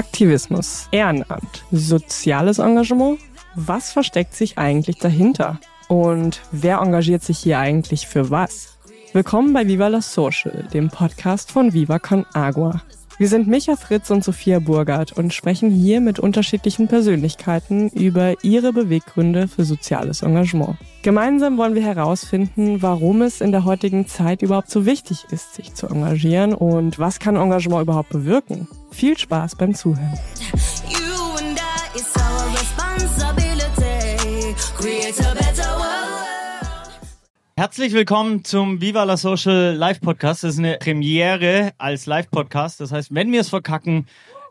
Aktivismus, Ehrenamt, soziales Engagement. Was versteckt sich eigentlich dahinter? Und wer engagiert sich hier eigentlich für was? Willkommen bei Viva la Social, dem Podcast von Viva Con Agua. Wir sind Micha Fritz und Sophia Burgert und sprechen hier mit unterschiedlichen Persönlichkeiten über ihre Beweggründe für soziales Engagement. Gemeinsam wollen wir herausfinden, warum es in der heutigen Zeit überhaupt so wichtig ist, sich zu engagieren und was kann Engagement überhaupt bewirken. Viel Spaß beim Zuhören. Herzlich willkommen zum Viva la Social Live Podcast. Das ist eine Premiere als Live Podcast. Das heißt, wenn wir es verkacken,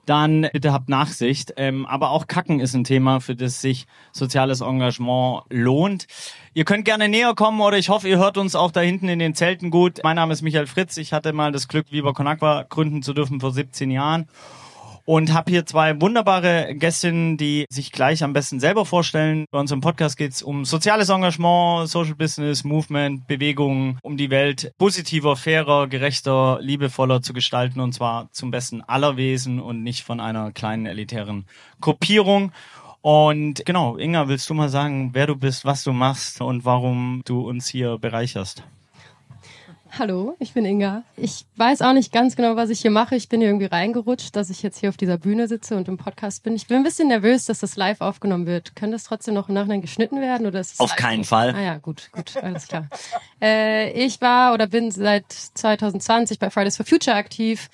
dann bitte habt Nachsicht. Ähm, aber auch Kacken ist ein Thema, für das sich soziales Engagement lohnt. Ihr könnt gerne näher kommen oder ich hoffe, ihr hört uns auch da hinten in den Zelten gut. Mein Name ist Michael Fritz. Ich hatte mal das Glück, Viva Con Agua gründen zu dürfen vor 17 Jahren und habe hier zwei wunderbare Gästinnen, die sich gleich am besten selber vorstellen. Bei unserem Podcast geht es um soziales Engagement, Social Business, Movement, Bewegungen, um die Welt positiver, fairer, gerechter, liebevoller zu gestalten und zwar zum besten aller Wesen und nicht von einer kleinen elitären Gruppierung. Und genau, Inga, willst du mal sagen, wer du bist, was du machst und warum du uns hier bereicherst? Hallo, ich bin Inga. Ich weiß auch nicht ganz genau, was ich hier mache. Ich bin hier irgendwie reingerutscht, dass ich jetzt hier auf dieser Bühne sitze und im Podcast bin. Ich bin ein bisschen nervös, dass das live aufgenommen wird. Könnte das trotzdem noch im Nachhinein geschnitten werden oder ist Auf keinen Fall. Ah ja, gut, gut, alles klar. äh, ich war oder bin seit 2020 bei Fridays for Future aktiv.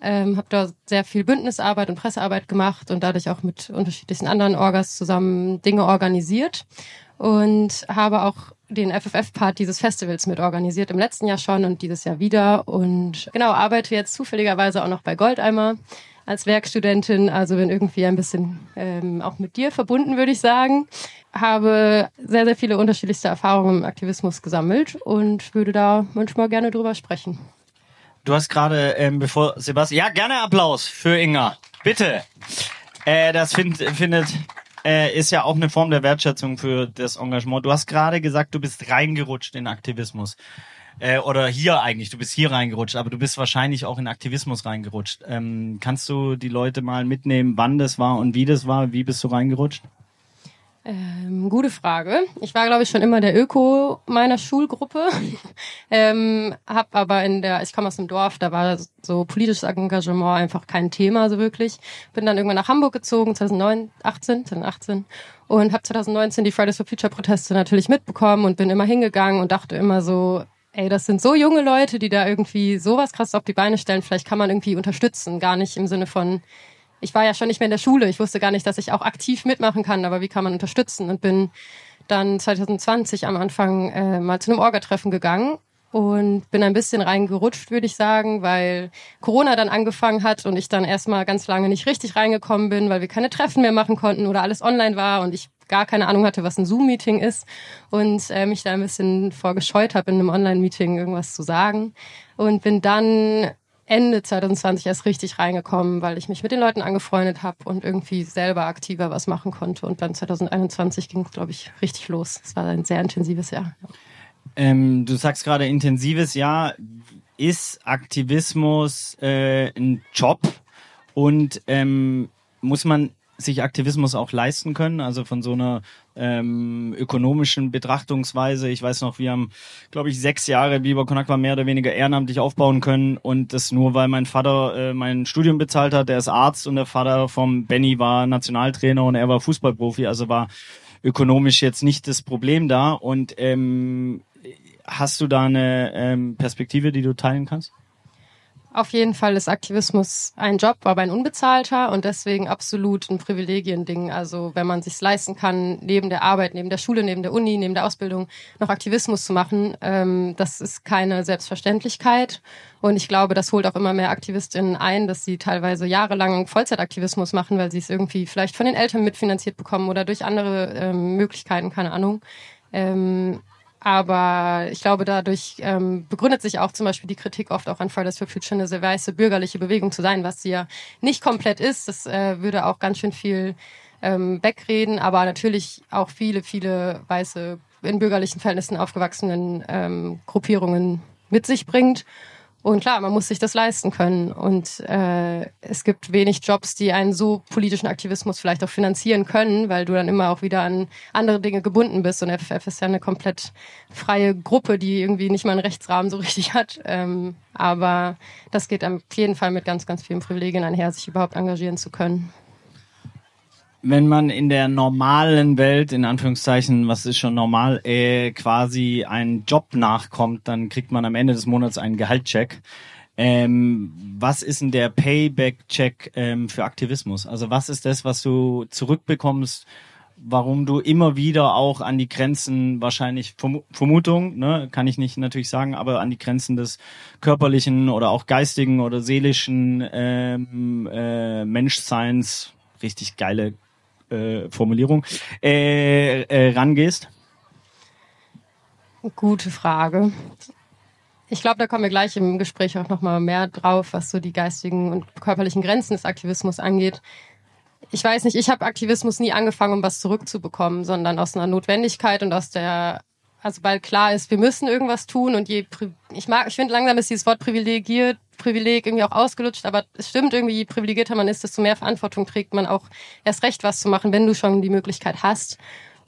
Ähm, habe da sehr viel Bündnisarbeit und Pressearbeit gemacht und dadurch auch mit unterschiedlichen anderen Orgas zusammen Dinge organisiert und habe auch den FFF-Part dieses Festivals mit organisiert, im letzten Jahr schon und dieses Jahr wieder. Und genau, arbeite jetzt zufälligerweise auch noch bei Goldeimer als Werkstudentin, also bin irgendwie ein bisschen ähm, auch mit dir verbunden, würde ich sagen. Habe sehr, sehr viele unterschiedlichste Erfahrungen im Aktivismus gesammelt und würde da manchmal gerne drüber sprechen. Du hast gerade, ähm, bevor Sebastian, ja, gerne Applaus für Inga, bitte. Äh, das find, findet äh, ist ja auch eine Form der Wertschätzung für das Engagement. Du hast gerade gesagt, du bist reingerutscht in Aktivismus. Äh, oder hier eigentlich, du bist hier reingerutscht, aber du bist wahrscheinlich auch in Aktivismus reingerutscht. Ähm, kannst du die Leute mal mitnehmen, wann das war und wie das war? Wie bist du reingerutscht? Ähm, gute Frage. Ich war, glaube ich, schon immer der Öko meiner Schulgruppe. ähm, hab aber in der, ich komme aus dem Dorf, da war so politisches Engagement einfach kein Thema so wirklich. Bin dann irgendwann nach Hamburg gezogen, 2018, 2018 und habe 2019 die Fridays for Future Proteste natürlich mitbekommen und bin immer hingegangen und dachte immer so, ey, das sind so junge Leute, die da irgendwie sowas krass auf die Beine stellen. Vielleicht kann man irgendwie unterstützen, gar nicht im Sinne von ich war ja schon nicht mehr in der Schule. Ich wusste gar nicht, dass ich auch aktiv mitmachen kann, aber wie kann man unterstützen? Und bin dann 2020 am Anfang äh, mal zu einem Orga-Treffen gegangen und bin ein bisschen reingerutscht, würde ich sagen, weil Corona dann angefangen hat und ich dann erstmal ganz lange nicht richtig reingekommen bin, weil wir keine Treffen mehr machen konnten oder alles online war und ich gar keine Ahnung hatte, was ein Zoom-Meeting ist und äh, mich da ein bisschen vorgescheut habe, in einem Online-Meeting irgendwas zu sagen und bin dann Ende 2020 erst richtig reingekommen, weil ich mich mit den Leuten angefreundet habe und irgendwie selber aktiver was machen konnte. Und dann 2021 ging es, glaube ich, richtig los. Es war ein sehr intensives Jahr. Ähm, du sagst gerade intensives Jahr. Ist Aktivismus äh, ein Job? Und ähm, muss man sich Aktivismus auch leisten können, also von so einer ähm, ökonomischen Betrachtungsweise. Ich weiß noch, wir haben, glaube ich, sechs Jahre Biber Konakwa mehr oder weniger ehrenamtlich aufbauen können und das nur, weil mein Vater äh, mein Studium bezahlt hat. Der ist Arzt und der Vater vom Benny war Nationaltrainer und er war Fußballprofi, also war ökonomisch jetzt nicht das Problem da. Und ähm, hast du da eine ähm, Perspektive, die du teilen kannst? Auf jeden Fall ist Aktivismus ein Job, aber ein unbezahlter und deswegen absolut ein Privilegiending. Also wenn man sich leisten kann, neben der Arbeit, neben der Schule, neben der Uni, neben der Ausbildung noch Aktivismus zu machen, ähm, das ist keine Selbstverständlichkeit. Und ich glaube, das holt auch immer mehr Aktivistinnen ein, dass sie teilweise jahrelang Vollzeitaktivismus machen, weil sie es irgendwie vielleicht von den Eltern mitfinanziert bekommen oder durch andere ähm, Möglichkeiten, keine Ahnung. Ähm, aber ich glaube, dadurch ähm, begründet sich auch zum Beispiel die Kritik oft auch an Fridays for Future eine sehr weiße bürgerliche Bewegung zu sein, was sie ja nicht komplett ist. Das äh, würde auch ganz schön viel ähm, wegreden, aber natürlich auch viele, viele weiße in bürgerlichen Verhältnissen aufgewachsenen ähm, Gruppierungen mit sich bringt. Und klar, man muss sich das leisten können. Und äh, es gibt wenig Jobs, die einen so politischen Aktivismus vielleicht auch finanzieren können, weil du dann immer auch wieder an andere Dinge gebunden bist. Und FFF ist ja eine komplett freie Gruppe, die irgendwie nicht mal einen Rechtsrahmen so richtig hat. Ähm, aber das geht auf jeden Fall mit ganz, ganz vielen Privilegien einher, sich überhaupt engagieren zu können wenn man in der normalen Welt, in Anführungszeichen, was ist schon normal, äh, quasi einen Job nachkommt, dann kriegt man am Ende des Monats einen Gehaltscheck. Ähm, was ist denn der Payback-Check ähm, für Aktivismus? Also was ist das, was du zurückbekommst, warum du immer wieder auch an die Grenzen, wahrscheinlich Vermutung, ne, kann ich nicht natürlich sagen, aber an die Grenzen des körperlichen oder auch geistigen oder seelischen ähm, äh, Menschseins, richtig geile äh, Formulierung, äh, äh, rangehst? Gute Frage. Ich glaube, da kommen wir gleich im Gespräch auch nochmal mehr drauf, was so die geistigen und körperlichen Grenzen des Aktivismus angeht. Ich weiß nicht, ich habe Aktivismus nie angefangen, um was zurückzubekommen, sondern aus einer Notwendigkeit und aus der, also weil klar ist, wir müssen irgendwas tun und je, ich mag, ich finde langsam ist dieses Wort privilegiert Privileg irgendwie auch ausgelutscht, aber es stimmt irgendwie, je privilegierter man ist, desto mehr Verantwortung trägt man auch erst recht was zu machen, wenn du schon die Möglichkeit hast.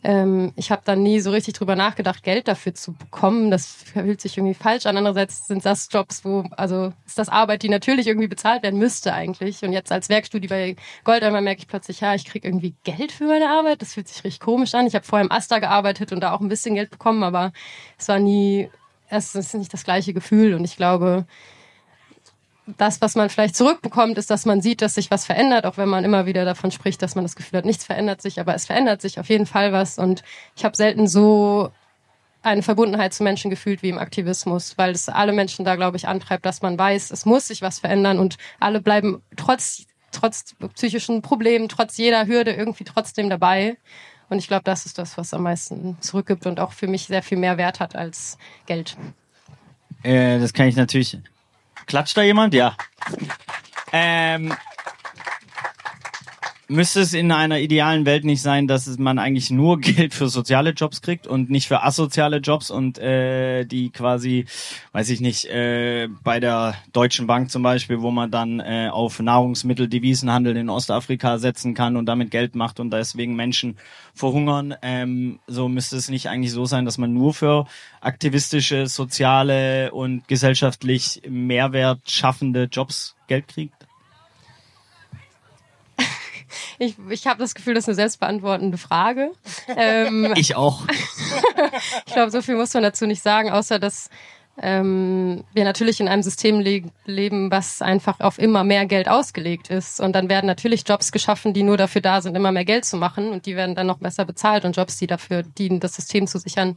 Ähm, ich habe dann nie so richtig drüber nachgedacht, Geld dafür zu bekommen. Das fühlt sich irgendwie falsch an. Andererseits sind das Jobs, wo, also ist das Arbeit, die natürlich irgendwie bezahlt werden müsste eigentlich. Und jetzt als Werkstudie bei Goldeimer merke ich plötzlich, ja, ich krieg irgendwie Geld für meine Arbeit. Das fühlt sich richtig komisch an. Ich habe vorher im Asta gearbeitet und da auch ein bisschen Geld bekommen, aber es war nie, es ist nicht das gleiche Gefühl. Und ich glaube, das, was man vielleicht zurückbekommt, ist, dass man sieht, dass sich was verändert, auch wenn man immer wieder davon spricht, dass man das Gefühl hat, nichts verändert sich, aber es verändert sich auf jeden Fall was. Und ich habe selten so eine Verbundenheit zu Menschen gefühlt wie im Aktivismus, weil es alle Menschen da, glaube ich, antreibt, dass man weiß, es muss sich was verändern und alle bleiben trotz, trotz psychischen Problemen, trotz jeder Hürde irgendwie trotzdem dabei. Und ich glaube, das ist das, was am meisten zurückgibt und auch für mich sehr viel mehr Wert hat als Geld. Äh, das kann ich natürlich Klatscht da jemand? Ja. Ähm, müsste es in einer idealen Welt nicht sein, dass man eigentlich nur Geld für soziale Jobs kriegt und nicht für asoziale Jobs und äh, die quasi, weiß ich nicht, äh, bei der Deutschen Bank zum Beispiel, wo man dann äh, auf Nahrungsmittel, Devisenhandel in Ostafrika setzen kann und damit Geld macht und deswegen Menschen verhungern. Ähm, so müsste es nicht eigentlich so sein, dass man nur für aktivistische, soziale und gesellschaftlich Mehrwert schaffende Jobs Geld kriegt? Ich, ich habe das Gefühl, das ist eine selbstbeantwortende Frage. Ähm, ich auch. ich glaube, so viel muss man dazu nicht sagen, außer dass ähm, wir natürlich in einem System le leben, was einfach auf immer mehr Geld ausgelegt ist. Und dann werden natürlich Jobs geschaffen, die nur dafür da sind, immer mehr Geld zu machen. Und die werden dann noch besser bezahlt. Und Jobs, die dafür dienen, das System zu sichern,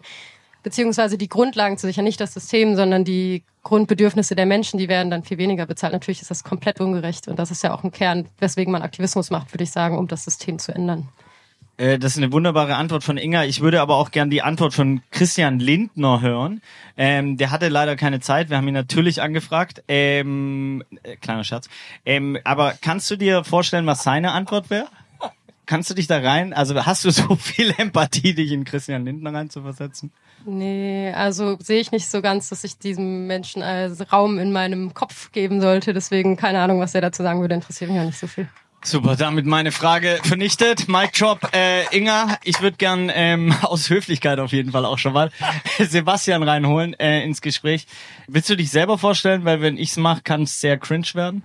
beziehungsweise die Grundlagen zu sichern, nicht das System, sondern die Grundbedürfnisse der Menschen, die werden dann viel weniger bezahlt. Natürlich ist das komplett ungerecht und das ist ja auch ein Kern, weswegen man Aktivismus macht, würde ich sagen, um das System zu ändern. Äh, das ist eine wunderbare Antwort von Inga. Ich würde aber auch gern die Antwort von Christian Lindner hören. Ähm, der hatte leider keine Zeit. Wir haben ihn natürlich angefragt. Ähm, äh, kleiner Scherz. Ähm, aber kannst du dir vorstellen, was seine Antwort wäre? Kannst du dich da rein? Also hast du so viel Empathie, dich in Christian Lindner reinzuversetzen? Nee, also sehe ich nicht so ganz, dass ich diesem Menschen als Raum in meinem Kopf geben sollte. Deswegen keine Ahnung, was er dazu sagen würde, interessiert mich auch nicht so viel. Super, damit meine Frage vernichtet. Mike Drop, äh, Inga, ich würde gern ähm, aus Höflichkeit auf jeden Fall auch schon mal Sebastian reinholen äh, ins Gespräch. Willst du dich selber vorstellen? Weil wenn ich's mache, kann es sehr cringe werden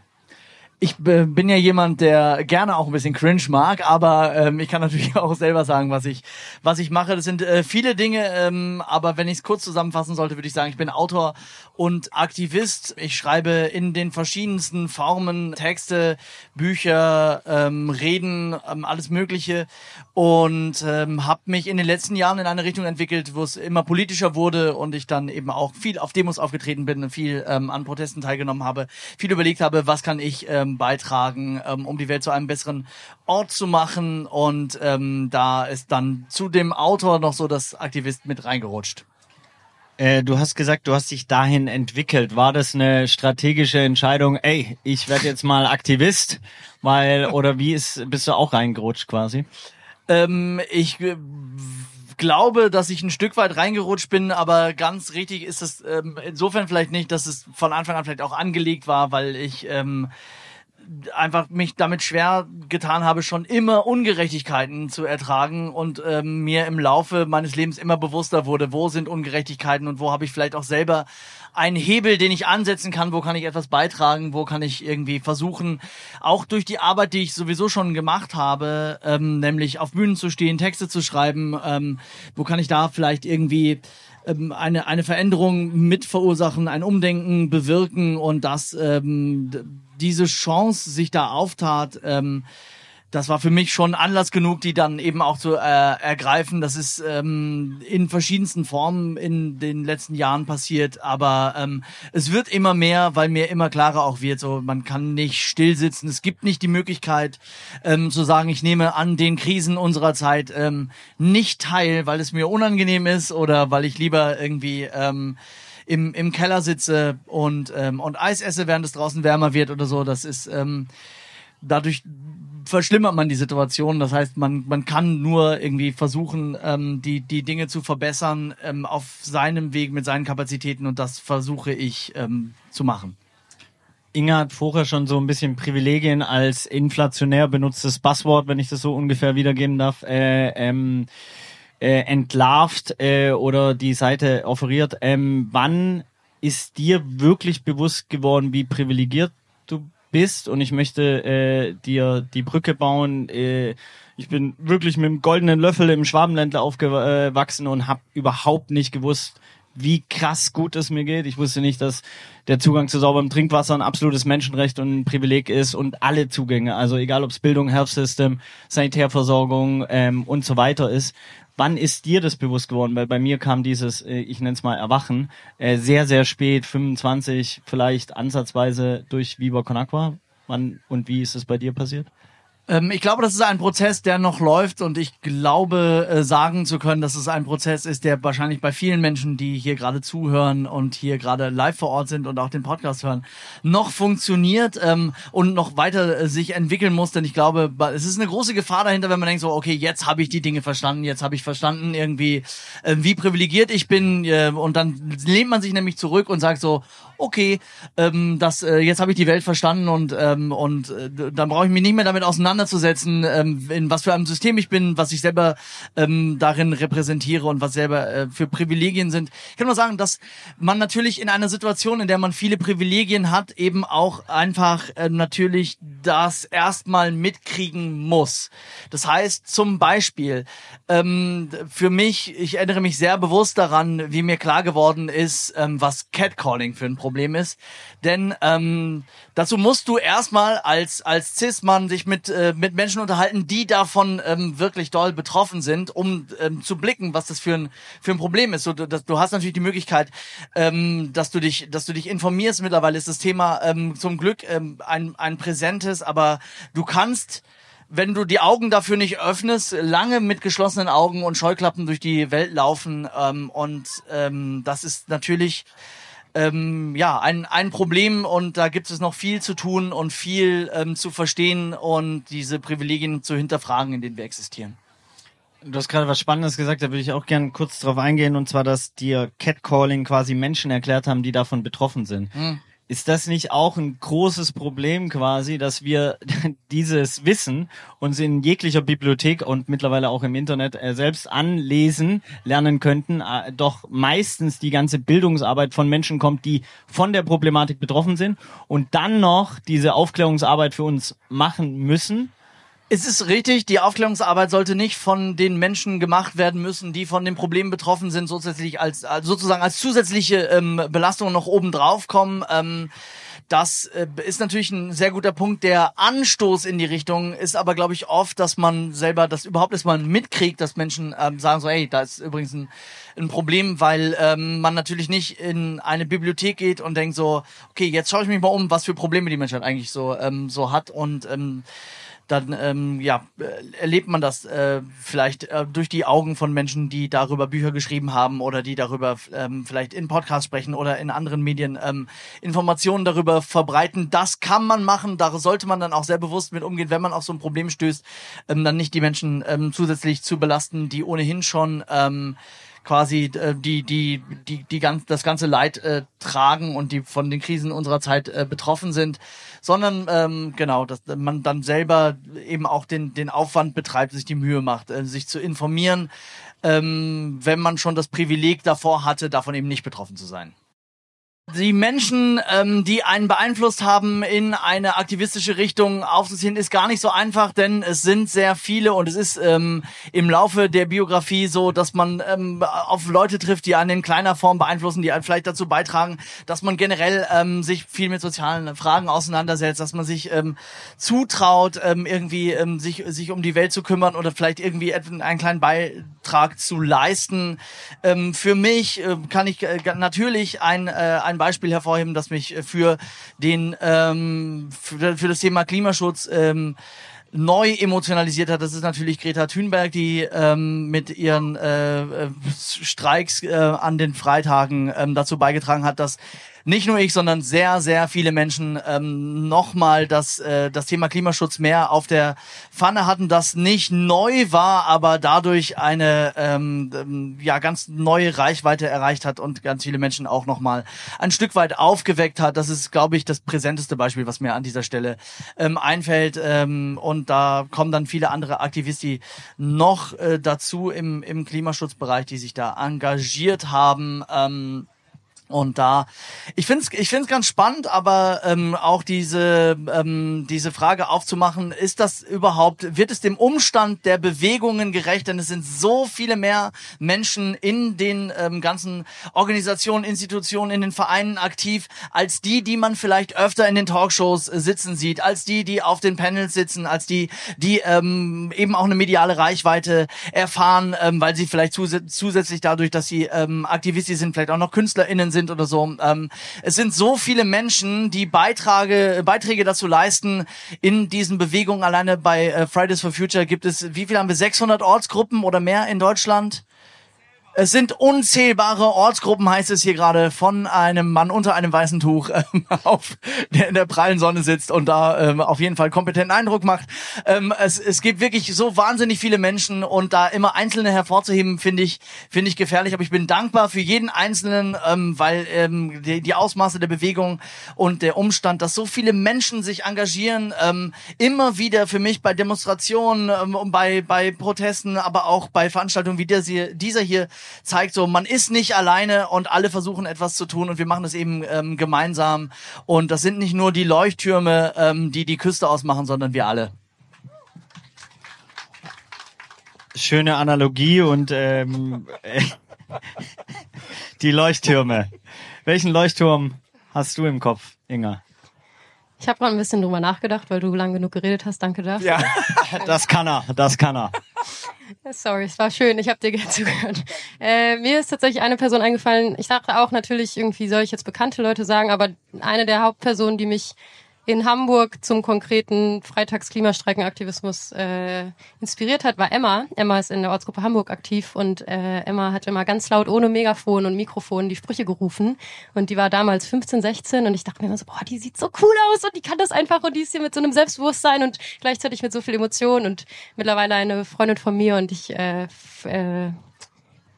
ich bin ja jemand, der gerne auch ein bisschen cringe mag, aber ähm, ich kann natürlich auch selber sagen, was ich, was ich mache. Das sind äh, viele Dinge, ähm, aber wenn ich es kurz zusammenfassen sollte, würde ich sagen, ich bin Autor und Aktivist. Ich schreibe in den verschiedensten Formen Texte, Bücher, ähm, Reden, ähm, alles Mögliche und ähm, habe mich in den letzten Jahren in eine Richtung entwickelt, wo es immer politischer wurde und ich dann eben auch viel auf Demos aufgetreten bin viel ähm, an Protesten teilgenommen habe, viel überlegt habe, was kann ich ähm, ähm, beitragen, ähm, um die Welt zu einem besseren Ort zu machen. Und ähm, da ist dann zu dem Autor noch so das Aktivist mit reingerutscht. Äh, du hast gesagt, du hast dich dahin entwickelt. War das eine strategische Entscheidung? Ey, ich werde jetzt mal Aktivist, weil oder wie ist bist du auch reingerutscht quasi? Ähm, ich äh, glaube, dass ich ein Stück weit reingerutscht bin, aber ganz richtig ist es ähm, insofern vielleicht nicht, dass es von Anfang an vielleicht auch angelegt war, weil ich ähm, einfach mich damit schwer getan habe, schon immer Ungerechtigkeiten zu ertragen und ähm, mir im Laufe meines Lebens immer bewusster wurde, wo sind Ungerechtigkeiten und wo habe ich vielleicht auch selber einen Hebel, den ich ansetzen kann, wo kann ich etwas beitragen, wo kann ich irgendwie versuchen, auch durch die Arbeit, die ich sowieso schon gemacht habe, ähm, nämlich auf Bühnen zu stehen, Texte zu schreiben, ähm, wo kann ich da vielleicht irgendwie ähm, eine, eine Veränderung mit verursachen, ein Umdenken bewirken und dass ähm, diese Chance sich da auftat, ähm, das war für mich schon Anlass genug, die dann eben auch zu äh, ergreifen. Das ist ähm, in verschiedensten Formen in den letzten Jahren passiert, aber ähm, es wird immer mehr, weil mir immer klarer auch wird, so man kann nicht still sitzen. Es gibt nicht die Möglichkeit ähm, zu sagen, ich nehme an den Krisen unserer Zeit ähm, nicht teil, weil es mir unangenehm ist oder weil ich lieber irgendwie ähm, im, im Keller sitze und, ähm, und Eis esse, während es draußen wärmer wird oder so. Das ist ähm, dadurch verschlimmert man die Situation. Das heißt, man, man kann nur irgendwie versuchen, ähm, die, die Dinge zu verbessern ähm, auf seinem Weg mit seinen Kapazitäten und das versuche ich ähm, zu machen. Inga hat vorher schon so ein bisschen Privilegien als inflationär benutztes Buzzword, wenn ich das so ungefähr wiedergeben darf, äh, ähm, äh, entlarvt äh, oder die Seite offeriert. Ähm, wann ist dir wirklich bewusst geworden, wie privilegiert bist und ich möchte äh, dir die Brücke bauen. Äh, ich bin wirklich mit dem goldenen Löffel im Schwabenländler aufgewachsen und habe überhaupt nicht gewusst, wie krass gut es mir geht. Ich wusste nicht, dass der Zugang zu sauberem Trinkwasser ein absolutes Menschenrecht und ein Privileg ist und alle Zugänge, also egal ob es Bildung, Health System, Sanitärversorgung ähm, und so weiter ist. Wann ist dir das bewusst geworden? Weil bei mir kam dieses, äh, ich nenne es mal Erwachen, äh, sehr, sehr spät, 25, vielleicht ansatzweise durch Viva Con Agua. Wann und wie ist es bei dir passiert? Ähm, ich glaube, das ist ein Prozess, der noch läuft und ich glaube äh, sagen zu können, dass es ein Prozess ist, der wahrscheinlich bei vielen Menschen, die hier gerade zuhören und hier gerade live vor Ort sind und auch den Podcast hören, noch funktioniert ähm, und noch weiter äh, sich entwickeln muss. Denn ich glaube, es ist eine große Gefahr dahinter, wenn man denkt so, okay, jetzt habe ich die Dinge verstanden, jetzt habe ich verstanden irgendwie, äh, wie privilegiert ich bin äh, und dann lehnt man sich nämlich zurück und sagt so, okay, ähm, das äh, jetzt habe ich die Welt verstanden und ähm, und äh, dann brauche ich mich nicht mehr damit auseinanderzusetzen, ähm, in was für einem System ich bin, was ich selber ähm, darin repräsentiere und was selber äh, für Privilegien sind. Ich kann nur sagen, dass man natürlich in einer Situation, in der man viele Privilegien hat, eben auch einfach äh, natürlich das erstmal mitkriegen muss. Das heißt zum Beispiel ähm, für mich, ich erinnere mich sehr bewusst daran, wie mir klar geworden ist, ähm, was Catcalling für ein Problem ist. Denn ähm, dazu musst du erstmal als als Cis-Mann sich mit äh, mit Menschen unterhalten, die davon ähm, wirklich doll betroffen sind, um ähm, zu blicken, was das für ein für ein Problem ist. So, das, du hast natürlich die Möglichkeit, ähm, dass du dich dass du dich informierst. Mittlerweile ist das Thema ähm, zum Glück ähm, ein ein präsentes, aber du kannst wenn du die Augen dafür nicht öffnest, lange mit geschlossenen Augen und Scheuklappen durch die Welt laufen. Ähm, und ähm, das ist natürlich ähm, ja, ein, ein Problem und da gibt es noch viel zu tun und viel ähm, zu verstehen und diese Privilegien zu hinterfragen, in denen wir existieren. Du hast gerade was Spannendes gesagt, da würde ich auch gerne kurz drauf eingehen, und zwar, dass dir Catcalling quasi Menschen erklärt haben, die davon betroffen sind. Hm. Ist das nicht auch ein großes Problem quasi, dass wir dieses Wissen uns in jeglicher Bibliothek und mittlerweile auch im Internet äh, selbst anlesen lernen könnten, äh, doch meistens die ganze Bildungsarbeit von Menschen kommt, die von der Problematik betroffen sind und dann noch diese Aufklärungsarbeit für uns machen müssen? Es ist richtig, die Aufklärungsarbeit sollte nicht von den Menschen gemacht werden müssen, die von dem Problem betroffen sind, zusätzlich als, sozusagen als zusätzliche ähm, Belastung noch oben drauf kommen. Ähm, das äh, ist natürlich ein sehr guter Punkt. Der Anstoß in die Richtung ist aber, glaube ich, oft, dass man selber das überhaupt erstmal mitkriegt, dass Menschen ähm, sagen so, hey, da ist übrigens ein, ein Problem, weil ähm, man natürlich nicht in eine Bibliothek geht und denkt so, okay, jetzt schaue ich mich mal um, was für Probleme die Menschheit eigentlich so ähm, so hat und ähm, dann ähm, ja, äh, erlebt man das äh, vielleicht äh, durch die Augen von Menschen, die darüber Bücher geschrieben haben oder die darüber ähm, vielleicht in Podcasts sprechen oder in anderen Medien ähm, Informationen darüber verbreiten. Das kann man machen, da sollte man dann auch sehr bewusst mit umgehen, wenn man auf so ein Problem stößt, ähm, dann nicht die Menschen ähm, zusätzlich zu belasten, die ohnehin schon ähm, quasi äh, die die die die ganz das ganze Leid äh, tragen und die von den Krisen unserer Zeit äh, betroffen sind, sondern ähm, genau, dass man dann selber eben auch den den Aufwand betreibt, sich die Mühe macht, äh, sich zu informieren, ähm, wenn man schon das Privileg davor hatte, davon eben nicht betroffen zu sein. Die Menschen, ähm, die einen beeinflusst haben, in eine aktivistische Richtung aufzuziehen, ist gar nicht so einfach, denn es sind sehr viele und es ist ähm, im Laufe der Biografie so, dass man ähm, auf Leute trifft, die einen in kleiner Form beeinflussen, die einen vielleicht dazu beitragen, dass man generell ähm, sich viel mit sozialen Fragen auseinandersetzt, dass man sich ähm, zutraut, ähm, irgendwie ähm, sich, sich um die Welt zu kümmern oder vielleicht irgendwie einen kleinen Beitrag zu leisten. Ähm, für mich äh, kann ich äh, natürlich ein, äh, ein Beispiel hervorheben, das mich für den ähm, für, für das Thema Klimaschutz ähm, neu emotionalisiert hat, das ist natürlich Greta Thunberg, die ähm, mit ihren äh, äh Streiks äh, an den Freitagen ähm, dazu beigetragen hat, dass nicht nur ich, sondern sehr, sehr viele Menschen ähm, nochmal das, äh, das Thema Klimaschutz mehr auf der Pfanne hatten, das nicht neu war, aber dadurch eine ähm, ähm, ja ganz neue Reichweite erreicht hat und ganz viele Menschen auch nochmal ein Stück weit aufgeweckt hat. Das ist, glaube ich, das präsenteste Beispiel, was mir an dieser Stelle ähm, einfällt. Ähm, und da kommen dann viele andere Aktivisten noch äh, dazu im, im Klimaschutzbereich, die sich da engagiert haben. Ähm, und da, ich finde es ich find's ganz spannend, aber ähm, auch diese, ähm, diese Frage aufzumachen, ist das überhaupt, wird es dem Umstand der Bewegungen gerecht? Denn es sind so viele mehr Menschen in den ähm, ganzen Organisationen, Institutionen, in den Vereinen aktiv, als die, die man vielleicht öfter in den Talkshows äh, sitzen sieht, als die, die auf den Panels sitzen, als die, die ähm, eben auch eine mediale Reichweite erfahren, ähm, weil sie vielleicht zus zusätzlich dadurch, dass sie ähm, Aktivistisch sind, vielleicht auch noch KünstlerInnen sind oder so. Ähm, es sind so viele Menschen, die Beiträge, Beiträge dazu leisten in diesen Bewegungen. Alleine bei äh, Fridays for Future gibt es, wie viel haben wir, 600 Ortsgruppen oder mehr in Deutschland? Es sind unzählbare Ortsgruppen, heißt es hier gerade, von einem Mann unter einem weißen Tuch, ähm, auf, der in der prallen Sonne sitzt und da ähm, auf jeden Fall kompetenten Eindruck macht. Ähm, es, es gibt wirklich so wahnsinnig viele Menschen und da immer Einzelne hervorzuheben, finde ich, finde ich gefährlich. Aber ich bin dankbar für jeden Einzelnen, ähm, weil ähm, die, die Ausmaße der Bewegung und der Umstand, dass so viele Menschen sich engagieren, ähm, immer wieder für mich bei Demonstrationen, ähm, bei, bei Protesten, aber auch bei Veranstaltungen wie der, dieser hier zeigt so, man ist nicht alleine und alle versuchen etwas zu tun und wir machen das eben ähm, gemeinsam. Und das sind nicht nur die Leuchttürme, ähm, die die Küste ausmachen, sondern wir alle. Schöne Analogie und ähm, die Leuchttürme. Welchen Leuchtturm hast du im Kopf, Inga? Ich habe gerade ein bisschen drüber nachgedacht, weil du lang genug geredet hast. Danke dafür. Ja, das kann er, das kann er. Sorry, es war schön. Ich habe dir gerne zugehört. Äh, mir ist tatsächlich eine Person eingefallen. Ich dachte auch natürlich, irgendwie soll ich jetzt bekannte Leute sagen, aber eine der Hauptpersonen, die mich in Hamburg zum konkreten Freitagsklimastreikenaktivismus äh, inspiriert hat, war Emma. Emma ist in der Ortsgruppe Hamburg aktiv und äh, Emma hat immer ganz laut ohne Megafon und Mikrofon die Sprüche gerufen. Und die war damals 15, 16 und ich dachte mir immer so, boah, die sieht so cool aus und die kann das einfach und die ist hier mit so einem Selbstbewusstsein und gleichzeitig mit so viel Emotion und mittlerweile eine Freundin von mir und ich äh, äh,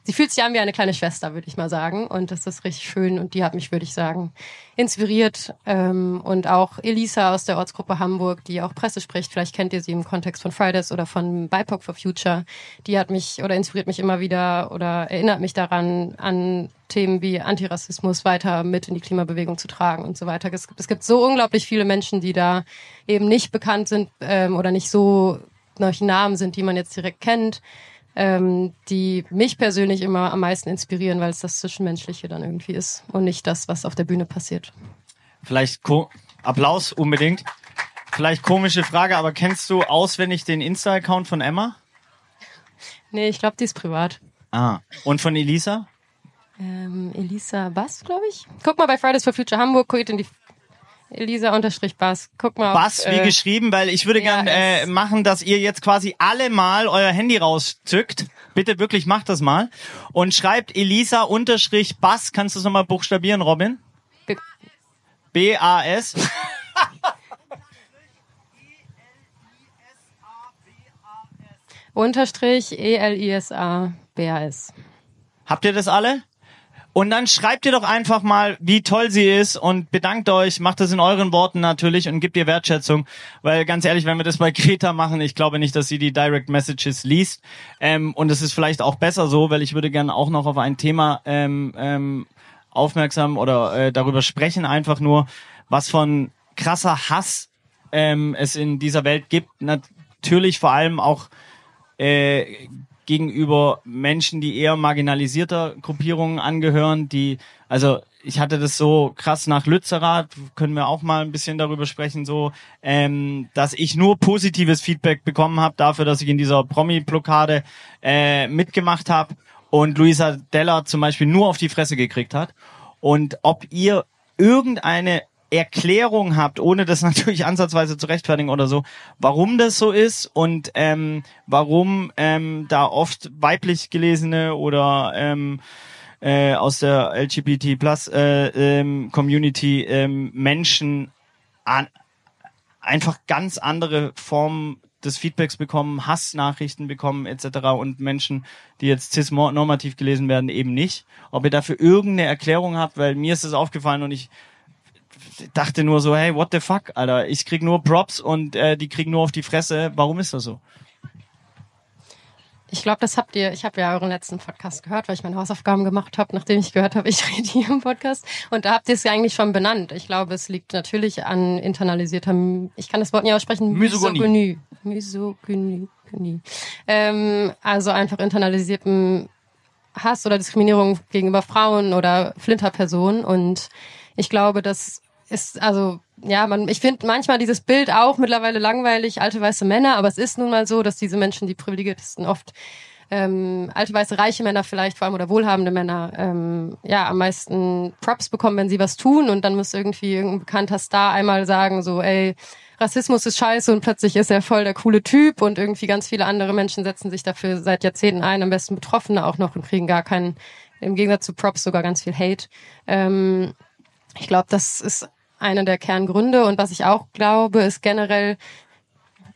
sie fühlt sich an wie eine kleine Schwester, würde ich mal sagen. Und das ist richtig schön. Und die hat mich, würde ich sagen, inspiriert. Ähm, und auch Elisa aus der Ortsgruppe Hamburg, die auch Presse spricht. Vielleicht kennt ihr sie im Kontext von Fridays oder von BIPOC for Future. Die hat mich oder inspiriert mich immer wieder oder erinnert mich daran, an Themen wie Antirassismus weiter mit in die Klimabewegung zu tragen und so weiter. Es, es gibt so unglaublich viele Menschen, die da eben nicht bekannt sind ähm, oder nicht so solche Namen sind, die man jetzt direkt kennt ähm, die mich persönlich immer am meisten inspirieren, weil es das Zwischenmenschliche dann irgendwie ist und nicht das, was auf der Bühne passiert. Vielleicht Applaus unbedingt. Vielleicht komische Frage, aber kennst du auswendig den Insta-Account von Emma? Nee, ich glaube, die ist privat. Ah. Und von Elisa? Ähm, Elisa Bass, glaube ich. Guck mal bei Fridays for Future Hamburg, guckt in die Elisa unterstrich Bass. Guck mal. Bass wie äh, geschrieben, weil ich würde ja, gern äh, machen, dass ihr jetzt quasi alle mal euer Handy rauszückt. Bitte wirklich macht das mal. Und schreibt Elisa unterstrich Bass. Kannst du es nochmal buchstabieren, Robin? B- B-A-S. Unterstrich E E-L-I-S-A B-A-S. Habt ihr das alle? Und dann schreibt ihr doch einfach mal, wie toll sie ist und bedankt euch, macht das in euren Worten natürlich und gebt ihr Wertschätzung, weil ganz ehrlich, wenn wir das bei Greta machen, ich glaube nicht, dass sie die Direct Messages liest. Ähm, und es ist vielleicht auch besser so, weil ich würde gerne auch noch auf ein Thema ähm, ähm, aufmerksam oder äh, darüber sprechen, einfach nur, was von krasser Hass ähm, es in dieser Welt gibt, natürlich vor allem auch äh, gegenüber Menschen, die eher marginalisierter Gruppierungen angehören, die, also ich hatte das so krass nach Lützerath, können wir auch mal ein bisschen darüber sprechen, so, ähm, dass ich nur positives Feedback bekommen habe dafür, dass ich in dieser Promi-Blockade äh, mitgemacht habe und Luisa Della zum Beispiel nur auf die Fresse gekriegt hat. Und ob ihr irgendeine Erklärung habt, ohne das natürlich ansatzweise zu rechtfertigen oder so, warum das so ist und ähm, warum ähm, da oft weiblich gelesene oder ähm, äh, aus der LGBT Plus äh, ähm, Community ähm, Menschen an, einfach ganz andere Formen des Feedbacks bekommen, Hassnachrichten bekommen etc. und Menschen, die jetzt cis-normativ gelesen werden, eben nicht. Ob ihr dafür irgendeine Erklärung habt, weil mir ist es aufgefallen und ich dachte nur so, hey, what the fuck, Alter, ich krieg nur Props und äh, die kriegen nur auf die Fresse. Warum ist das so? Ich glaube, das habt ihr, ich habe ja euren letzten Podcast gehört, weil ich meine Hausaufgaben gemacht habe, nachdem ich gehört habe, ich rede hier im Podcast. Und da habt ihr es ja eigentlich schon benannt. Ich glaube, es liegt natürlich an internalisierter, ich kann das Wort nicht aussprechen, Misogynie. Misogynie. Ähm, also einfach internalisiertem Hass oder Diskriminierung gegenüber Frauen oder Flinterpersonen. Und ich glaube, das ist, also, ja, man, ich finde manchmal dieses Bild auch mittlerweile langweilig, alte weiße Männer, aber es ist nun mal so, dass diese Menschen, die privilegiertesten oft ähm, alte weiße reiche Männer vielleicht vor allem oder wohlhabende Männer ähm, ja am meisten Props bekommen, wenn sie was tun und dann muss irgendwie irgendein bekannter Star einmal sagen so ey Rassismus ist scheiße und plötzlich ist er voll der coole Typ und irgendwie ganz viele andere Menschen setzen sich dafür seit Jahrzehnten ein, am besten Betroffene auch noch und kriegen gar keinen, im Gegensatz zu Props sogar ganz viel Hate. Ähm, ich glaube, das ist einer der Kerngründe. Und was ich auch glaube, ist generell,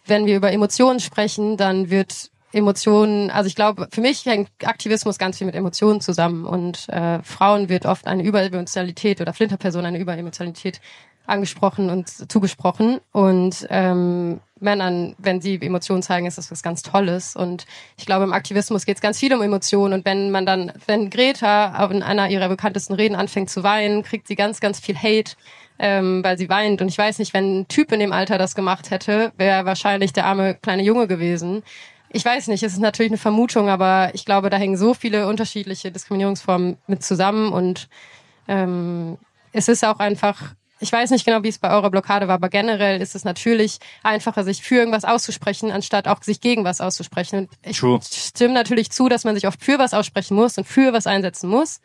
wenn wir über Emotionen sprechen, dann wird Emotionen, also ich glaube, für mich hängt Aktivismus ganz viel mit Emotionen zusammen. Und äh, Frauen wird oft eine Überemotionalität oder Flinterperson eine Überemotionalität angesprochen und zugesprochen. Und ähm, Männern, wenn sie Emotionen zeigen, ist das was ganz Tolles. Und ich glaube, im Aktivismus geht es ganz viel um Emotionen. Und wenn man dann, wenn Greta in einer ihrer bekanntesten Reden anfängt zu weinen, kriegt sie ganz, ganz viel Hate, ähm, weil sie weint und ich weiß nicht, wenn ein Typ in dem Alter das gemacht hätte, wäre wahrscheinlich der arme kleine Junge gewesen. Ich weiß nicht, es ist natürlich eine Vermutung, aber ich glaube, da hängen so viele unterschiedliche Diskriminierungsformen mit zusammen und ähm, es ist auch einfach, ich weiß nicht genau, wie es bei eurer Blockade war, aber generell ist es natürlich einfacher, sich für irgendwas auszusprechen, anstatt auch sich gegen was auszusprechen. Und ich True. stimme natürlich zu, dass man sich oft für was aussprechen muss und für was einsetzen muss.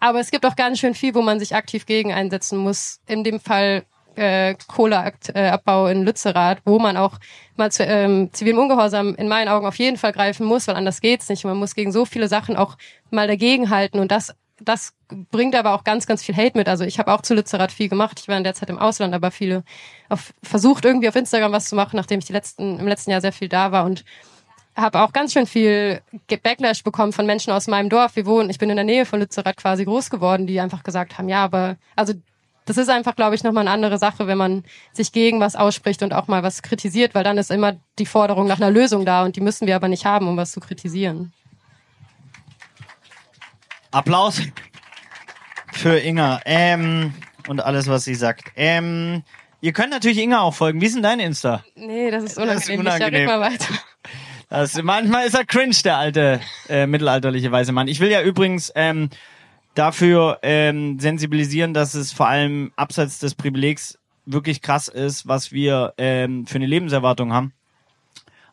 Aber es gibt auch ganz schön viel, wo man sich aktiv gegen einsetzen muss. In dem Fall äh, Kohleabbau in Lützerath, wo man auch mal zu ähm, zivilem Ungehorsam in meinen Augen auf jeden Fall greifen muss, weil anders geht's nicht. Man muss gegen so viele Sachen auch mal dagegenhalten und das das bringt aber auch ganz, ganz viel Hate mit. Also ich habe auch zu Lützerath viel gemacht. Ich war in der Zeit im Ausland, aber viele auf, versucht irgendwie auf Instagram was zu machen, nachdem ich die letzten, im letzten Jahr sehr viel da war und habe auch ganz schön viel Backlash bekommen von Menschen aus meinem Dorf. Wir wohnen, ich bin in der Nähe von Lützerath quasi groß geworden, die einfach gesagt haben, ja, aber also das ist einfach, glaube ich, nochmal eine andere Sache, wenn man sich gegen was ausspricht und auch mal was kritisiert, weil dann ist immer die Forderung nach einer Lösung da und die müssen wir aber nicht haben, um was zu kritisieren. Applaus für Inga ähm, und alles, was sie sagt. Ähm, ihr könnt natürlich Inga auch folgen. Wie ist denn dein Insta? Nee, das ist Das ist unangenehm. unangenehm. Ich mal weiter. Das, manchmal ist er cringe, der alte äh, mittelalterliche weise Mann. Ich will ja übrigens ähm, dafür ähm, sensibilisieren, dass es vor allem abseits des Privilegs wirklich krass ist, was wir ähm, für eine Lebenserwartung haben.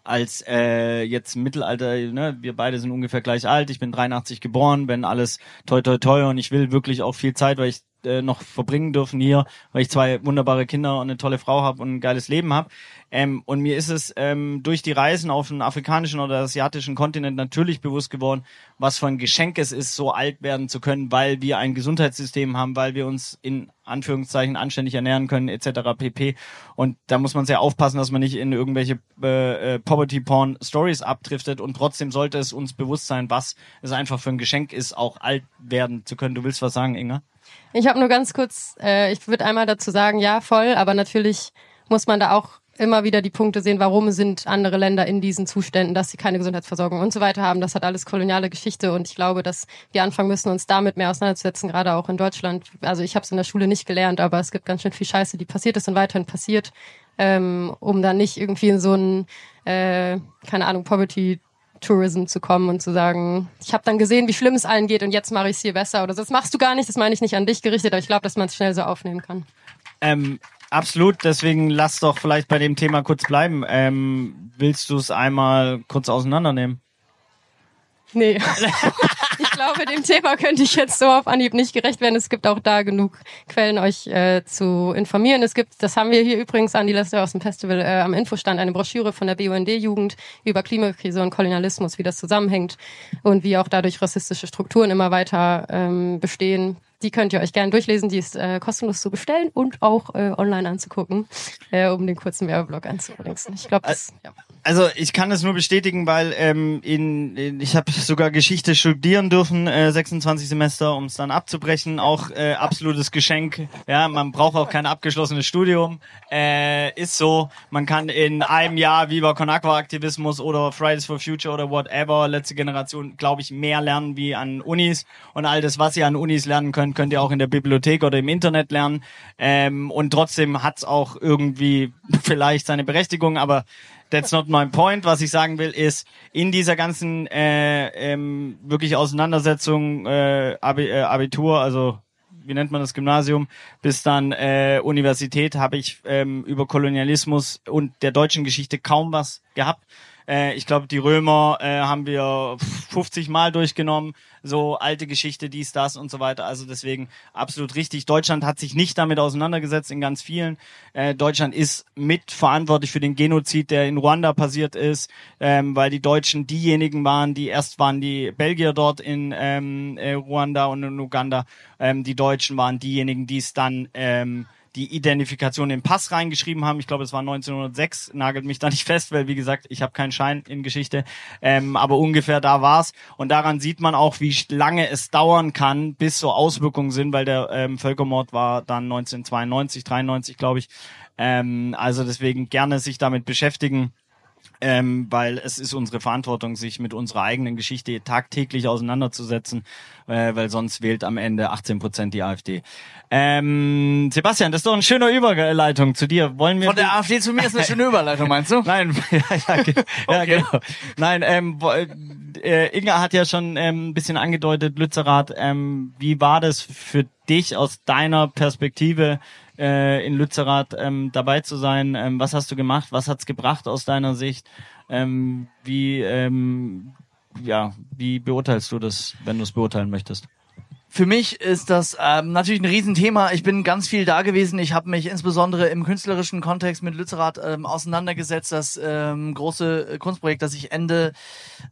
Als äh, jetzt Mittelalter, ne, wir beide sind ungefähr gleich alt, ich bin 83 geboren, wenn alles toi toi toi und ich will wirklich auch viel Zeit, weil ich äh, noch verbringen dürfen hier, weil ich zwei wunderbare Kinder und eine tolle Frau habe und ein geiles Leben habe. Ähm, und mir ist es ähm, durch die Reisen auf den afrikanischen oder asiatischen Kontinent natürlich bewusst geworden, was für ein Geschenk es ist, so alt werden zu können, weil wir ein Gesundheitssystem haben, weil wir uns in Anführungszeichen anständig ernähren können, etc. pp. Und da muss man sehr aufpassen, dass man nicht in irgendwelche äh, äh, Poverty-Porn-Stories abdriftet und trotzdem sollte es uns bewusst sein, was es einfach für ein Geschenk ist, auch alt werden zu können. Du willst was sagen, Inga? Ich habe nur ganz kurz, äh, ich würde einmal dazu sagen, ja, voll, aber natürlich muss man da auch immer wieder die Punkte sehen, warum sind andere Länder in diesen Zuständen, dass sie keine Gesundheitsversorgung und so weiter haben. Das hat alles koloniale Geschichte und ich glaube, dass wir anfangen müssen, uns damit mehr auseinanderzusetzen, gerade auch in Deutschland. Also ich habe es in der Schule nicht gelernt, aber es gibt ganz schön viel Scheiße, die passiert ist und weiterhin passiert, ähm, um dann nicht irgendwie in so einen, äh, keine Ahnung, Poverty Tourism zu kommen und zu sagen, ich habe dann gesehen, wie schlimm es allen geht und jetzt mache ich es hier besser oder so. Das machst du gar nicht, das meine ich nicht an dich gerichtet, aber ich glaube, dass man es schnell so aufnehmen kann. Ähm, Absolut, deswegen lass doch vielleicht bei dem Thema kurz bleiben. Ähm, willst du es einmal kurz auseinandernehmen? Nee. ich glaube, dem Thema könnte ich jetzt so auf Anhieb nicht gerecht werden. Es gibt auch da genug Quellen, euch äh, zu informieren. Es gibt, das haben wir hier übrigens an die Liste aus dem Festival äh, am Infostand, eine Broschüre von der BUND-Jugend über Klimakrise und Kolonialismus, wie das zusammenhängt und wie auch dadurch rassistische Strukturen immer weiter ähm, bestehen. Die könnt ihr euch gerne durchlesen. Die ist äh, kostenlos zu bestellen und auch äh, online anzugucken, äh, um den kurzen Werbeblock anzubringen. Ich glaube, das, ja. Also ich kann es nur bestätigen, weil ähm, in, in ich habe sogar Geschichte studieren dürfen, äh, 26 Semester, um es dann abzubrechen. Auch äh, absolutes Geschenk. Ja, man braucht auch kein abgeschlossenes Studium. Äh, ist so. Man kann in einem Jahr Viva Con Aqua Aktivismus oder Fridays for Future oder whatever letzte Generation, glaube ich, mehr lernen wie an Unis und all das, was ihr an Unis lernen könnt, könnt ihr auch in der Bibliothek oder im Internet lernen. Ähm, und trotzdem hat's auch irgendwie vielleicht seine Berechtigung, aber that's not my point. Was ich sagen will, ist, in dieser ganzen äh, ähm, wirklich Auseinandersetzung, äh, äh, Abitur, also wie nennt man das Gymnasium, bis dann äh, Universität, habe ich ähm, über Kolonialismus und der deutschen Geschichte kaum was gehabt. Äh, ich glaube, die Römer äh, haben wir 50 Mal durchgenommen, so alte Geschichte, dies, das und so weiter. Also deswegen absolut richtig. Deutschland hat sich nicht damit auseinandergesetzt in ganz vielen. Äh, Deutschland ist mitverantwortlich für den Genozid, der in Ruanda passiert ist, ähm, weil die Deutschen diejenigen waren, die erst waren die Belgier dort in ähm, äh, Ruanda und in Uganda. Ähm, die Deutschen waren diejenigen, die es dann ähm, die Identifikation in den Pass reingeschrieben haben. Ich glaube, es war 1906, nagelt mich da nicht fest, weil wie gesagt, ich habe keinen Schein in Geschichte, ähm, aber ungefähr da war's. Und daran sieht man auch, wie lange es dauern kann, bis so Auswirkungen sind, weil der ähm, Völkermord war dann 1992, 93, glaube ich. Ähm, also deswegen gerne sich damit beschäftigen ähm, weil es ist unsere Verantwortung, sich mit unserer eigenen Geschichte tagtäglich auseinanderzusetzen, äh, weil sonst wählt am Ende 18 Prozent die AfD. Ähm, Sebastian, das ist doch eine schöne Überleitung zu dir. Wollen wir von der AfD zu mir ist eine schöne Überleitung, meinst du? Nein, ja, ja, ja okay. genau. Nein, ähm, äh, Inga hat ja schon ähm, ein bisschen angedeutet, Lützerath. Ähm, wie war das für dich aus deiner Perspektive? Äh, in Lützerath ähm, dabei zu sein. Ähm, was hast du gemacht? Was hat's gebracht aus deiner Sicht? Ähm, wie, ähm, ja, wie beurteilst du das, wenn du es beurteilen möchtest? Für mich ist das ähm, natürlich ein Riesenthema. Ich bin ganz viel da gewesen. Ich habe mich insbesondere im künstlerischen Kontext mit Lützerath ähm, auseinandergesetzt. Das ähm, große Kunstprojekt, das ich Ende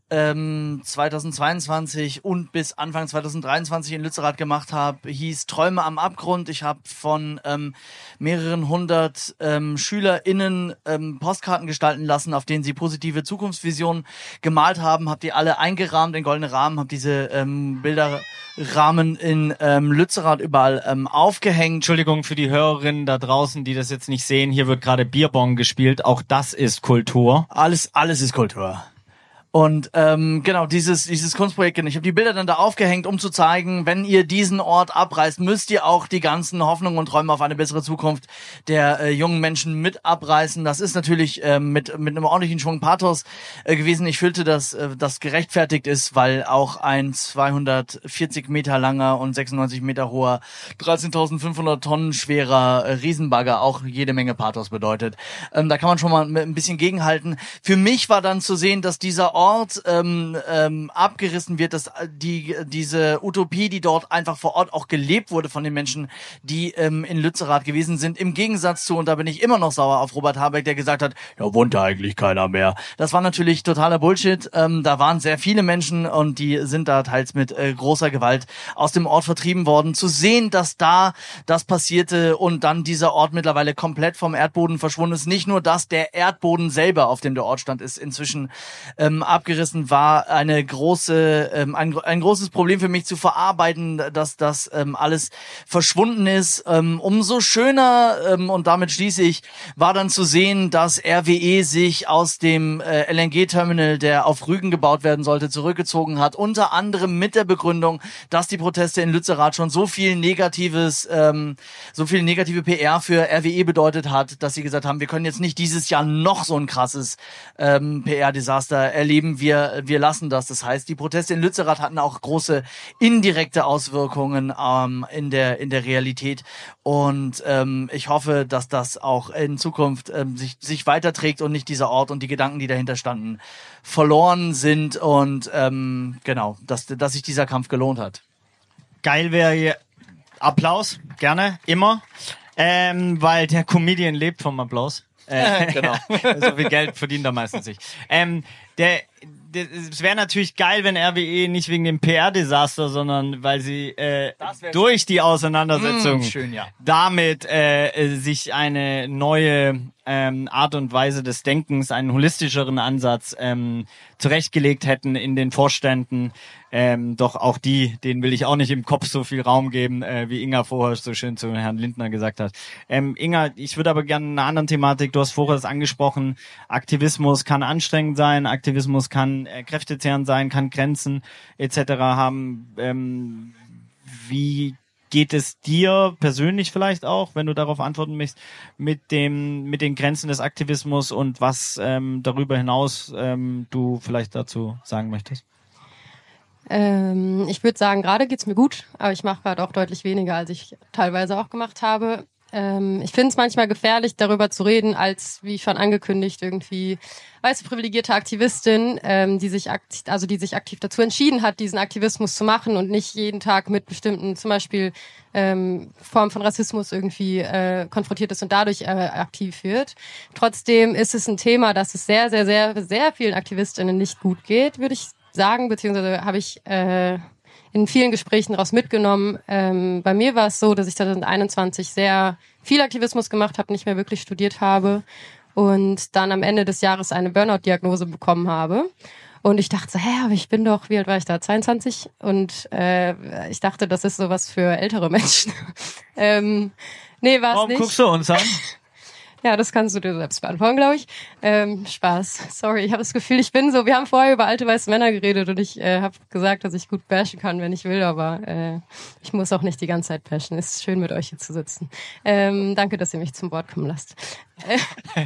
ähm, 2022 und bis Anfang 2023 in Lützerath gemacht habe, hieß Träume am Abgrund. Ich habe von ähm, mehreren hundert ähm, SchülerInnen ähm, Postkarten gestalten lassen, auf denen sie positive Zukunftsvisionen gemalt haben. Habe die alle eingerahmt in goldene Rahmen, habe diese ähm, Bilderrahmen in ähm, Lützerath überall ähm, aufgehängt. Entschuldigung für die Hörerinnen da draußen, die das jetzt nicht sehen. Hier wird gerade Bierbong gespielt. Auch das ist Kultur. Alles, alles ist Kultur. Und ähm, genau, dieses, dieses Kunstprojekt, ich habe die Bilder dann da aufgehängt, um zu zeigen, wenn ihr diesen Ort abreißt, müsst ihr auch die ganzen Hoffnungen und Träume auf eine bessere Zukunft der äh, jungen Menschen mit abreißen. Das ist natürlich äh, mit, mit einem ordentlichen Schwung Pathos äh, gewesen. Ich fühlte, dass äh, das gerechtfertigt ist, weil auch ein 240 Meter langer und 96 Meter hoher, 13.500 Tonnen schwerer äh, Riesenbagger auch jede Menge Pathos bedeutet. Ähm, da kann man schon mal ein bisschen gegenhalten. Für mich war dann zu sehen, dass dieser Ort ähm, ähm, abgerissen wird, dass die diese Utopie, die dort einfach vor Ort auch gelebt wurde von den Menschen, die ähm, in Lützerath gewesen sind, im Gegensatz zu, und da bin ich immer noch sauer auf Robert Habeck, der gesagt hat, ja, wohnt da eigentlich keiner mehr. Das war natürlich totaler Bullshit. Ähm, da waren sehr viele Menschen und die sind da teils mit äh, großer Gewalt aus dem Ort vertrieben worden. Zu sehen, dass da das passierte und dann dieser Ort mittlerweile komplett vom Erdboden verschwunden ist. Nicht nur das, der Erdboden selber, auf dem der Ort stand, ist inzwischen ähm, abgerissen, war eine große, ähm, ein, ein großes Problem für mich zu verarbeiten, dass das ähm, alles verschwunden ist. Ähm, umso schöner, ähm, und damit schließe ich, war dann zu sehen, dass RWE sich aus dem äh, LNG-Terminal, der auf Rügen gebaut werden sollte, zurückgezogen hat. Unter anderem mit der Begründung, dass die Proteste in Lützerath schon so viel negatives, ähm, so viel negative PR für RWE bedeutet hat, dass sie gesagt haben, wir können jetzt nicht dieses Jahr noch so ein krasses ähm, PR-Desaster erleben. Wir, wir lassen das. Das heißt, die Proteste in Lützerath hatten auch große indirekte Auswirkungen ähm, in der in der Realität. Und ähm, ich hoffe, dass das auch in Zukunft ähm, sich sich weiterträgt und nicht dieser Ort und die Gedanken, die dahinter standen, verloren sind und ähm, genau, dass dass sich dieser Kampf gelohnt hat. Geil wäre hier Applaus, gerne, immer. Ähm, weil der Comedian lebt vom Applaus. Äh, Genau. so viel Geld verdient er meistens nicht. Ähm, der, der, es wäre natürlich geil, wenn RWE nicht wegen dem PR-Desaster, sondern weil sie äh, durch die Auseinandersetzung Mm, schön, ja. damit äh, sich eine neue ähm, Art und Weise des Denkens, einen holistischeren Ansatz ähm, zurechtgelegt hätten in den Vorständen. Ähm, doch auch die, denen will ich auch nicht im Kopf so viel Raum geben, äh, wie Inga vorher so schön zu Herrn Lindner gesagt hat. Ähm, Inga, ich würde aber gerne eine andere Thematik, du hast vorher das angesprochen, Aktivismus kann anstrengend sein, Aktivismus kann äh, kräftezehrend sein, kann Grenzen etc. haben. Ähm, wie geht es dir persönlich vielleicht auch, wenn du darauf antworten möchtest, mit dem mit den Grenzen des Aktivismus und was ähm, darüber hinaus ähm, du vielleicht dazu sagen möchtest? Ähm, ich würde sagen, gerade geht's mir gut, aber ich mache gerade auch deutlich weniger, als ich teilweise auch gemacht habe. Ähm, ich finde es manchmal gefährlich, darüber zu reden, als, wie schon angekündigt, irgendwie weiße privilegierte Aktivistin, ähm, die sich aktiv, also die sich aktiv dazu entschieden hat, diesen Aktivismus zu machen und nicht jeden Tag mit bestimmten, zum Beispiel ähm, Formen von Rassismus irgendwie äh, konfrontiert ist und dadurch äh, aktiv wird. Trotzdem ist es ein Thema, dass es sehr, sehr, sehr, sehr vielen Aktivistinnen nicht gut geht, würde ich sagen, beziehungsweise habe ich äh, in vielen Gesprächen daraus mitgenommen. Ähm, bei mir war es so, dass ich 2021 sehr viel Aktivismus gemacht habe, nicht mehr wirklich studiert habe und dann am Ende des Jahres eine Burnout-Diagnose bekommen habe. Und ich dachte so, hä, aber ich bin doch, wie alt war ich da? 22? Und äh, ich dachte, das ist sowas für ältere Menschen. ähm, nee, war es Warum nicht. guckst du uns an? Ja, das kannst du dir selbst beantworten, glaube ich. Ähm, Spaß. Sorry, ich habe das Gefühl, ich bin so. Wir haben vorher über alte weiße Männer geredet und ich äh, habe gesagt, dass ich gut bashen kann, wenn ich will, aber äh, ich muss auch nicht die ganze Zeit bashen. Ist schön, mit euch hier zu sitzen. Ähm, danke, dass ihr mich zum Wort kommen lasst.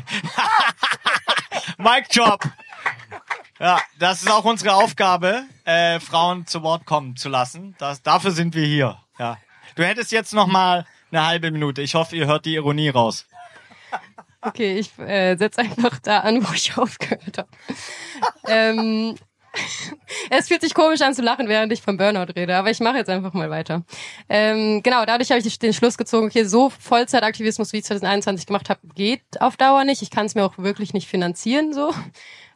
Mic Drop. Ja, das ist auch unsere Aufgabe, äh, Frauen zu Wort kommen zu lassen. Das, dafür sind wir hier. Ja. Du hättest jetzt noch mal eine halbe Minute. Ich hoffe, ihr hört die Ironie raus. Okay, ich äh, setze einfach da an, wo ich aufgehört habe. ähm, es fühlt sich komisch an zu lachen, während ich vom Burnout rede, aber ich mache jetzt einfach mal weiter. Ähm, genau, dadurch habe ich den Schluss gezogen, okay, so Vollzeitaktivismus, wie ich 2021 gemacht habe, geht auf Dauer nicht. Ich kann es mir auch wirklich nicht finanzieren so.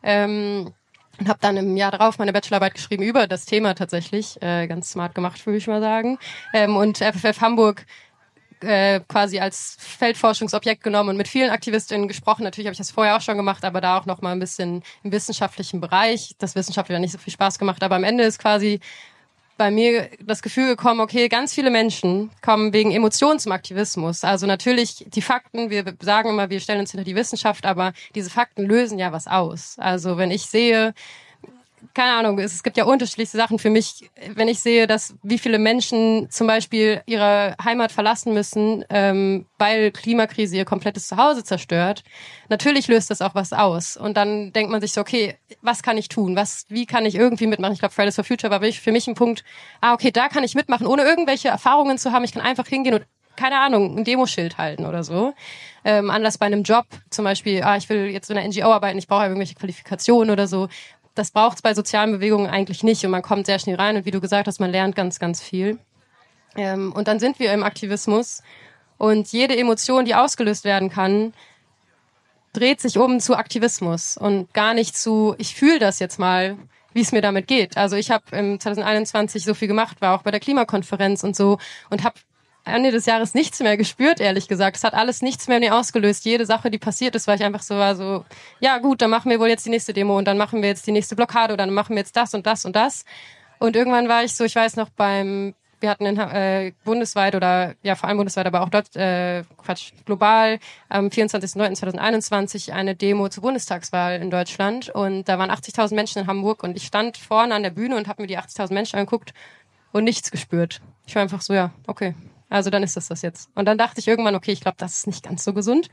Ähm, und habe dann im Jahr darauf meine Bachelorarbeit geschrieben über das Thema tatsächlich. Äh, ganz smart gemacht, würde ich mal sagen. Ähm, und FFF Hamburg äh, quasi als Feldforschungsobjekt genommen und mit vielen AktivistInnen gesprochen. Natürlich habe ich das vorher auch schon gemacht, aber da auch noch ein bisschen im wissenschaftlichen Bereich. Das Wissenschaftliche hat nicht so viel Spaß gemacht, aber am Ende ist quasi bei mir das Gefühl gekommen, okay, ganz viele Menschen kommen wegen Emotionen zum Aktivismus. Also natürlich die Fakten, wir sagen immer, wir stellen uns hinter die Wissenschaft, aber diese Fakten lösen ja was aus. Also wenn ich sehe, keine Ahnung, es, gibt ja unterschiedlichste Sachen für mich, wenn ich sehe, dass wie viele Menschen zum Beispiel ihre Heimat verlassen müssen, ähm, weil Klimakrise ihr komplettes Zuhause zerstört. Natürlich löst das auch was aus. Und dann denkt man sich so, okay, was kann ich tun? Was, wie kann ich irgendwie mitmachen? Ich glaube, Fridays for Future war für mich ein Punkt, ah, okay, da kann ich mitmachen, ohne irgendwelche Erfahrungen zu haben. Ich kann einfach hingehen und keine Ahnung, ein Demoschild halten oder so. Ähm, anders bei einem Job, zum Beispiel, ah, ich will jetzt in einer NGO arbeiten, ich brauche irgendwelche Qualifikationen oder so das braucht es bei sozialen Bewegungen eigentlich nicht und man kommt sehr schnell rein und wie du gesagt hast, man lernt ganz, ganz viel. Ähm, und dann sind wir im Aktivismus und jede Emotion, die ausgelöst werden kann, dreht sich um zu Aktivismus und gar nicht zu, ich fühle das jetzt mal, wie es mir damit geht. Also ich habe im 2021 so viel gemacht, war auch bei der Klimakonferenz und so und habe Ende des Jahres nichts mehr gespürt, ehrlich gesagt. Es hat alles nichts mehr in mir ausgelöst. Jede Sache, die passiert ist, war ich einfach so, war so, ja gut, dann machen wir wohl jetzt die nächste Demo und dann machen wir jetzt die nächste Blockade oder dann machen wir jetzt das und das und das. Und irgendwann war ich so, ich weiß noch beim wir hatten in, äh, bundesweit oder ja vor allem bundesweit, aber auch dort äh, Quatsch global am 24.09.2021 eine Demo zur Bundestagswahl in Deutschland und da waren 80.000 Menschen in Hamburg und ich stand vorne an der Bühne und habe mir die 80.000 Menschen angeguckt und nichts gespürt. Ich war einfach so ja okay, also dann ist das das jetzt. Und dann dachte ich irgendwann okay, ich glaube, das ist nicht ganz so gesund.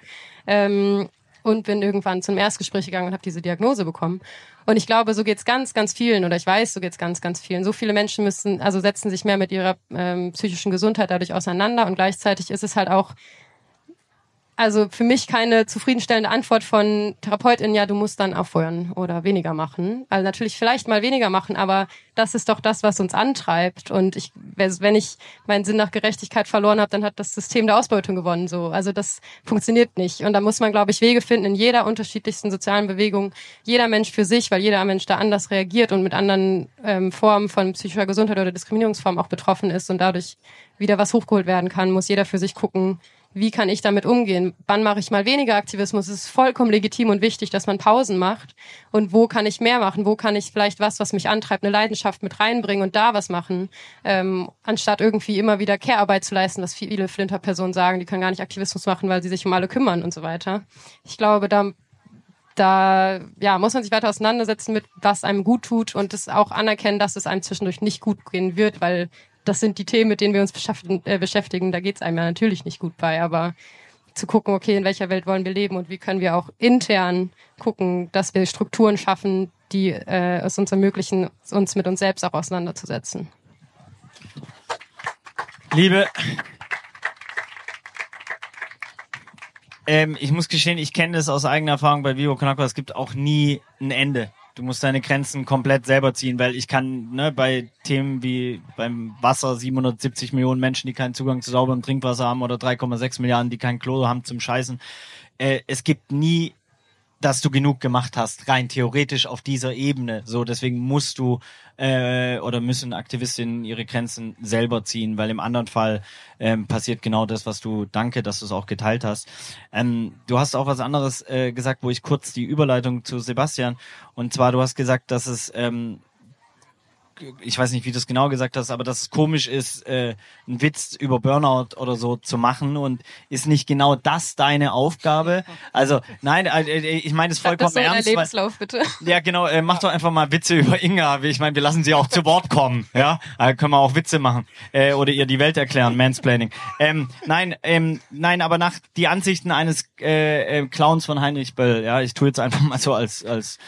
Ähm, und bin irgendwann zum Erstgespräch gegangen und habe diese Diagnose bekommen. Und ich glaube, so geht's ganz, ganz vielen, oder ich weiß, so geht's ganz, ganz vielen. So viele Menschen müssen, also setzen sich mehr mit ihrer ähm, psychischen Gesundheit dadurch auseinander und gleichzeitig ist es halt auch also für mich keine zufriedenstellende Antwort von Therapeutin, ja, du musst dann aufhören oder weniger machen. Also natürlich vielleicht mal weniger machen, aber das ist doch das, was uns antreibt. Und ich, wenn ich meinen Sinn nach Gerechtigkeit verloren habe, dann hat das System der Ausbeutung gewonnen. So, also das funktioniert nicht. Und da muss man, glaube ich, Wege finden in jeder unterschiedlichsten sozialen Bewegung, jeder Mensch für sich, weil jeder Mensch da anders reagiert und mit anderen ähm, Formen von psychischer Gesundheit oder Diskriminierungsformen auch betroffen ist und dadurch wieder was hochgeholt werden kann, muss jeder für sich gucken, wie kann ich damit umgehen? Wann mache ich mal weniger Aktivismus? Es ist vollkommen legitim und wichtig, dass man Pausen macht. Und wo kann ich mehr machen? Wo kann ich vielleicht was, was mich antreibt, eine Leidenschaft mit reinbringen und da was machen, ähm, anstatt irgendwie immer wieder Care-Arbeit zu leisten, was viele Flinter-Personen sagen, die können gar nicht Aktivismus machen, weil sie sich um alle kümmern und so weiter. Ich glaube, da da ja, muss man sich weiter auseinandersetzen mit, was einem gut tut und es auch anerkennen, dass es einem zwischendurch nicht gut gehen wird, weil das sind die Themen, mit denen wir uns beschäftigen. Äh, beschäftigen. Da geht es einem ja natürlich nicht gut bei, aber zu gucken, okay, in welcher Welt wollen wir leben und wie können wir auch intern gucken, dass wir Strukturen schaffen, die äh, es uns ermöglichen, uns mit uns selbst auch auseinanderzusetzen. Liebe, ähm, ich muss gestehen, ich kenne das aus eigener Erfahrung bei Vivo Con Es gibt auch nie ein Ende. Du musst deine Grenzen komplett selber ziehen, weil ich kann ne, bei Themen wie beim Wasser 770 Millionen Menschen, die keinen Zugang zu sauberem Trinkwasser haben oder 3,6 Milliarden, die kein Klo haben zum Scheißen. Äh, es gibt nie dass du genug gemacht hast, rein theoretisch auf dieser Ebene. So, deswegen musst du äh, oder müssen Aktivistinnen ihre Grenzen selber ziehen, weil im anderen Fall ähm, passiert genau das, was du, danke, dass du es auch geteilt hast. Ähm, du hast auch was anderes äh, gesagt, wo ich kurz die Überleitung zu Sebastian, und zwar du hast gesagt, dass es ähm, ich weiß nicht, wie du es genau gesagt hast, aber dass es komisch ist, äh, einen Witz über Burnout oder so zu machen und ist nicht genau das deine Aufgabe? Also nein, äh, äh ich meine es vollkommen das ernst. Lebenslauf, weil, bitte. Ja, genau. Äh, mach doch einfach mal Witze über Inga. Ich meine, wir lassen sie auch zu Wort kommen. Ja, äh, können wir auch Witze machen äh, oder ihr die Welt erklären, Mansplaining. Ähm, nein, ähm, nein, aber nach die Ansichten eines äh, äh, Clowns von Heinrich Böll. Ja, ich tue jetzt einfach mal so als als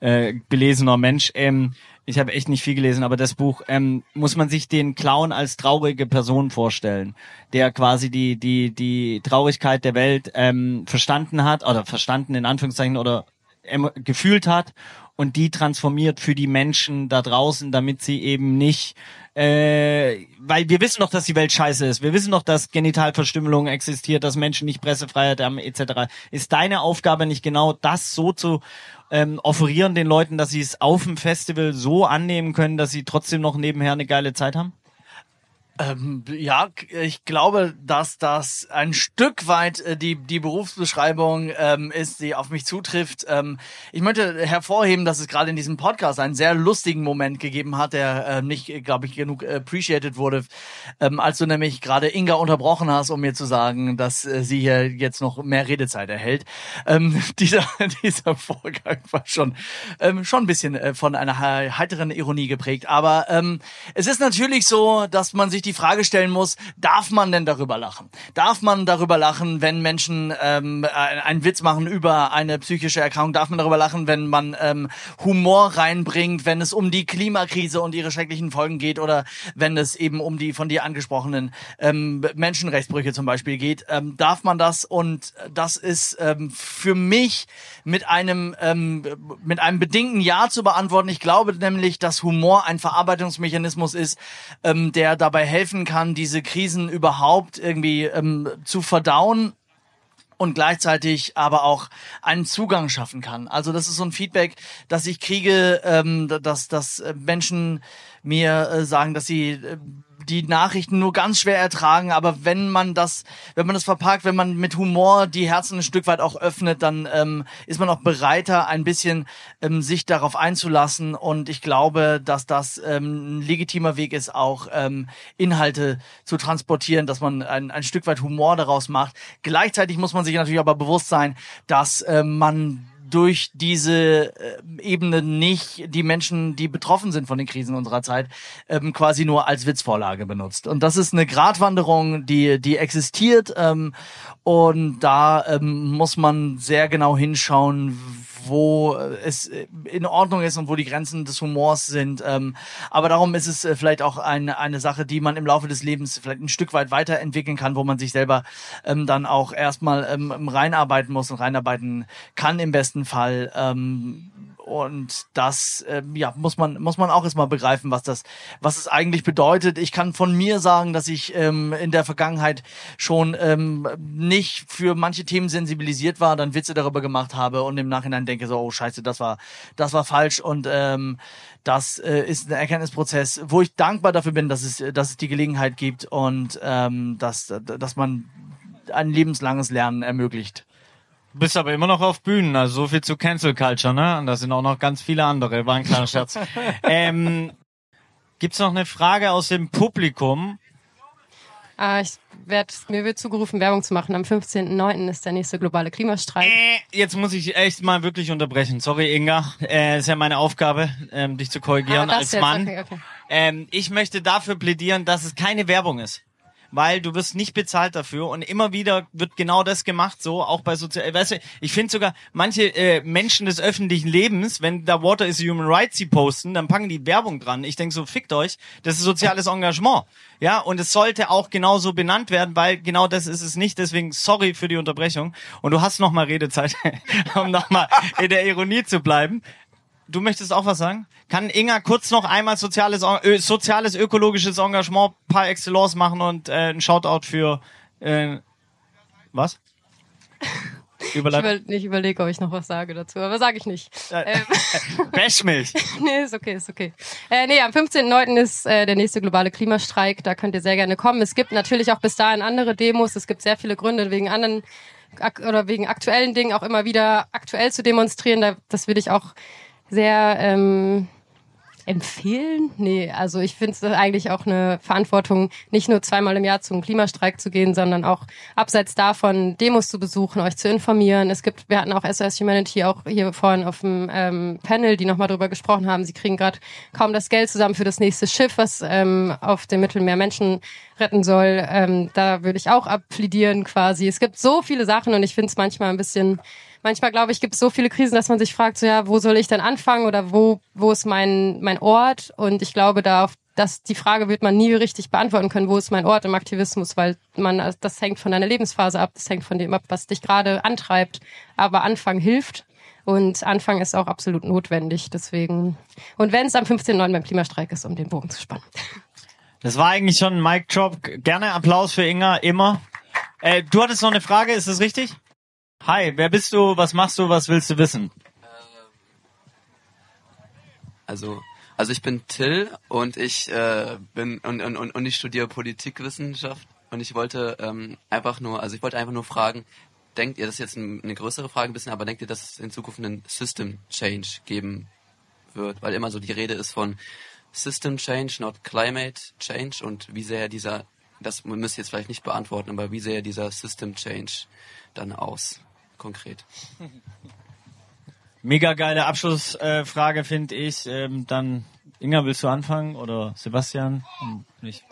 äh, belesener Mensch. Ähm, ich habe echt nicht viel gelesen, aber das Buch ähm, muss man sich den Clown als traurige Person vorstellen, der quasi die die die Traurigkeit der Welt ähm, verstanden hat oder verstanden in Anführungszeichen oder ähm, gefühlt hat und die transformiert für die Menschen da draußen, damit sie eben nicht äh, weil wir wissen doch, dass die Welt scheiße ist. Wir wissen doch, dass Genitalverstümmelung existiert, dass Menschen nicht Pressefreiheit haben, etc. Ist deine Aufgabe nicht genau das so zu ähm, offerieren den Leuten, dass sie es auf dem Festival so annehmen können, dass sie trotzdem noch nebenher eine geile Zeit haben? Ähm, ja, ich glaube, dass das ein Stück weit äh, die, die Berufsbeschreibung ähm, ist, die auf mich zutrifft. Ähm, ich möchte hervorheben, dass es gerade in diesem Podcast einen sehr lustigen Moment gegeben hat, der äh, nicht, glaube ich, genug appreciated wurde, ähm, als du nämlich gerade Inga unterbrochen hast, um mir zu sagen, dass äh, sie hier jetzt noch mehr Redezeit erhält. Ähm, dieser, dieser Vorgang war schon, ähm, schon ein bisschen äh, von einer heiteren Ironie geprägt. Aber es ist natürlich so, dass man sich die Frage stellen muss, darf man denn darüber lachen? Darf man darüber lachen, wenn Menschen ähm, äh, einen Witz machen über eine psychische Erkrankung? Darf man darüber lachen, wenn man ähm, Humor reinbringt, wenn es um die Klimakrise und ihre schrecklichen Folgen geht oder wenn es eben um die von dir angesprochenen ähm, Menschenrechtsbrüche zum Beispiel geht? Ähm, darf man das? Und das ist ähm, für mich mit einem ähm, mit einem bedingten Ja zu beantworten. Ich glaube nämlich, dass Humor ein Verarbeitungsmechanismus ist, ähm, der dabei helfen kann, diese Krisen überhaupt irgendwie ähm, zu verdauen und gleichzeitig aber auch einen Zugang schaffen kann. Also das ist so ein Feedback, das ich kriege, ähm, dass, dass Menschen mir äh, sagen, dass sie äh, die Nachrichten nur ganz schwer ertragen, aber wenn man das, wenn man das verpackt, wenn man mit Humor die Herzen ein Stück weit auch öffnet, dann ähm, ist man auch bereiter, ein bisschen ähm, sich darauf einzulassen. Und ich glaube, dass das ähm, ein legitimer Weg ist, auch ähm, Inhalte zu transportieren, dass man ein, ein Stück weit Humor daraus macht. Gleichzeitig muss man sich natürlich aber bewusst sein, dass äh, man durch diese äh, Ebene nicht die Menschen, die betroffen sind von den Krisen unserer Zeit, ähm, quasi nur als Witzvorlage benutzt. Und das ist eine Gratwanderung, die, die existiert. Ähm, und da ähm, muss man sehr genau hinschauen, wo es in Ordnung ist und wo die Grenzen des Humors sind. Ähm, aber darum ist es äh, vielleicht auch eine, eine Sache, die man im Laufe des Lebens vielleicht ein Stück weit weiterentwickeln kann, wo man sich selber ähm, dann auch erstmal ähm, reinarbeiten muss und reinarbeiten kann im besten Fall. Ähm, und das äh, ja muss man muss man auch erstmal begreifen, was das was es eigentlich bedeutet. Ich kann von mir sagen, dass ich ähm, in der Vergangenheit schon ähm, nicht für manche Themen sensibilisiert war, dann Witze darüber gemacht habe und im Nachhinein denke so, oh Scheiße, das war das war falsch und ähm, das äh, ist ein Erkenntnisprozess, wo ich dankbar dafür bin, dass es dass es die Gelegenheit gibt und ähm, dass dass man ein lebenslanges Lernen ermöglicht bist aber immer noch auf Bühnen, also so viel zu Cancel Culture, ne? Und da sind auch noch ganz viele andere, war ein kleiner Scherz. ähm, gibt's noch eine Frage aus dem Publikum? Äh, ich werd, mir wird zugerufen, Werbung zu machen. Am 15.09. ist der nächste globale Klimastreik. Äh, jetzt muss ich echt mal wirklich unterbrechen. Sorry, Inga. Äh, ist ja meine Aufgabe, ähm, dich zu korrigieren Ah, als jetzt, Mann. okay, okay. Ähm, ich möchte dafür plädieren, dass es keine Werbung ist. Weil du wirst nicht bezahlt dafür und immer wieder wird genau das gemacht, so auch bei sozial. Weißt du, ich finde sogar manche äh, Menschen des öffentlichen Lebens, wenn da Water is Human Rights sie posten, dann packen die Werbung dran. Ich denk so, fickt euch, das ist soziales Engagement, ja, und es sollte auch genauso benannt werden, weil genau das ist es nicht. Deswegen sorry für die Unterbrechung und du hast noch mal Redezeit, um noch mal in der Ironie zu bleiben. Du möchtest auch was sagen? Kann Inga kurz noch einmal soziales, ö, soziales ökologisches Engagement par excellence machen und äh, ein Shoutout für äh, was? Ich, Überleiten. über, ich überlege, ob ich noch was sage dazu, aber sage ich nicht. Äh, Ähm, Bash mich. nee, ist okay, ist okay. Äh, nee, am 15.09. ist äh, der nächste globale Klimastreik. Da könnt ihr sehr gerne kommen. Es gibt natürlich auch bis dahin andere Demos. Es gibt sehr viele Gründe wegen anderen oder wegen aktuellen Dingen auch immer wieder aktuell zu demonstrieren. Da, das würde ich auch sehr ähm, empfehlen? Nee, also ich finde es eigentlich auch eine Verantwortung, nicht nur zweimal im Jahr zum Klimastreik zu gehen, sondern auch abseits davon Demos zu besuchen, euch zu informieren. Es gibt, wir hatten auch SOS Humanity auch hier vorhin auf dem ähm, Panel, die nochmal drüber gesprochen haben. Sie kriegen gerade kaum das Geld zusammen für das nächste Schiff, was ähm, auf dem Mittelmeer Menschen retten soll. Ähm, da würde ich auch abplädieren quasi. Es gibt so viele Sachen und ich finde es manchmal ein bisschen manchmal glaube ich, gibt es so viele Krisen, dass man sich fragt, so ja, wo soll ich denn anfangen oder wo, wo ist mein, mein Ort? Und ich glaube, da auf das, die Frage wird man nie richtig beantworten können, wo ist mein Ort im Aktivismus, weil man, das hängt von deiner Lebensphase ab, das hängt von dem ab, was dich gerade antreibt. Aber Anfang hilft. Und Anfang ist auch absolut notwendig. Deswegen. Und wenn es am 15.09. beim Klimastreik ist, um den Bogen zu spannen. Das war eigentlich schon ein Mic Drop. Gerne Applaus für Inga, immer. Äh, du hattest noch eine Frage, ist das richtig? Hi, wer bist du? Was machst du? Was willst du wissen? Also, also ich bin Till und ich äh, bin und, und, und ich studiere Politikwissenschaft und ich wollte ähm, einfach nur, also ich wollte einfach nur fragen, denkt ihr, das ist jetzt ein, eine größere Frage ein bisschen, aber denkt ihr, dass es in Zukunft einen System Change geben wird? Weil immer so die Rede ist von System Change, not Climate Change und wie sehr dieser, das müsst ihr jetzt vielleicht nicht beantworten, aber wie sehr dieser System Change dann aus, konkret? Mega geile Abschlussfrage, äh, finde ich. Ähm, dann, Inga, willst du anfangen oder Sebastian? Hm, Nicht.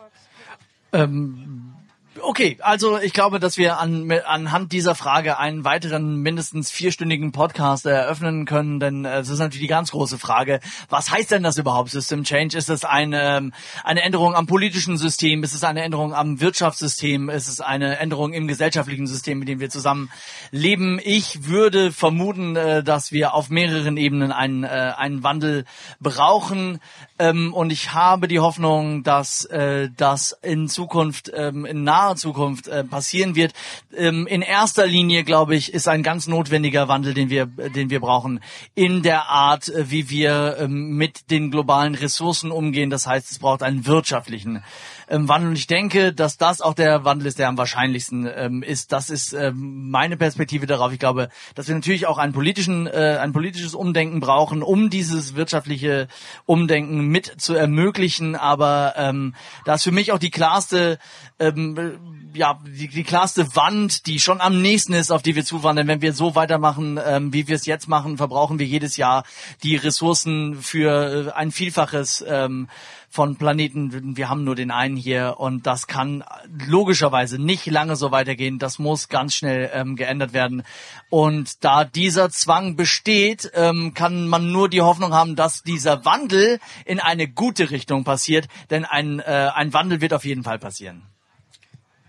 Ähm, Okay, also ich glaube, dass wir an, anhand dieser Frage einen weiteren mindestens vierstündigen Podcast eröffnen können, denn äh, es ist natürlich die ganz große Frage, was heißt denn das überhaupt, System Change? Ist es eine, ähm, eine Änderung am politischen System? Ist es eine Änderung am Wirtschaftssystem? Ist es eine Änderung im gesellschaftlichen System, mit dem wir zusammen leben? Ich würde vermuten, äh, dass wir auf mehreren Ebenen einen, äh, einen Wandel brauchen ähm, und ich habe die Hoffnung, dass das in Zukunft, ähm, in naher naher Zukunft äh, passieren wird. Ähm, in erster Linie, glaube ich, ist ein ganz notwendiger Wandel, den wir, den wir brauchen, in der Art, äh, wie wir ähm, mit den globalen Ressourcen umgehen. Das heißt, es braucht einen wirtschaftlichen ähm, Wandel. Und ich denke, dass das auch der Wandel ist, der am wahrscheinlichsten ähm, ist. Das ist ähm, meine Perspektive darauf. Ich glaube, dass wir natürlich auch einen politischen, äh, ein politisches Umdenken brauchen, um dieses wirtschaftliche Umdenken mit zu ermöglichen. Aber ähm, da ist für mich auch die klarste, ähm, ja, die, die klarste Wand, die schon am nächsten ist, auf die wir zuwandern. Wenn wir so weitermachen, ähm, wie wir es jetzt machen, verbrauchen wir jedes Jahr die Ressourcen für äh, ein Vielfaches. Ähm, von Planeten. Wir haben nur den einen hier und das kann logischerweise nicht lange so weitergehen. Das muss ganz schnell ähm, geändert werden. Und da dieser Zwang besteht, ähm, kann man nur die Hoffnung haben, dass dieser Wandel in eine gute Richtung passiert. Denn ein, äh, ein Wandel wird auf jeden Fall passieren.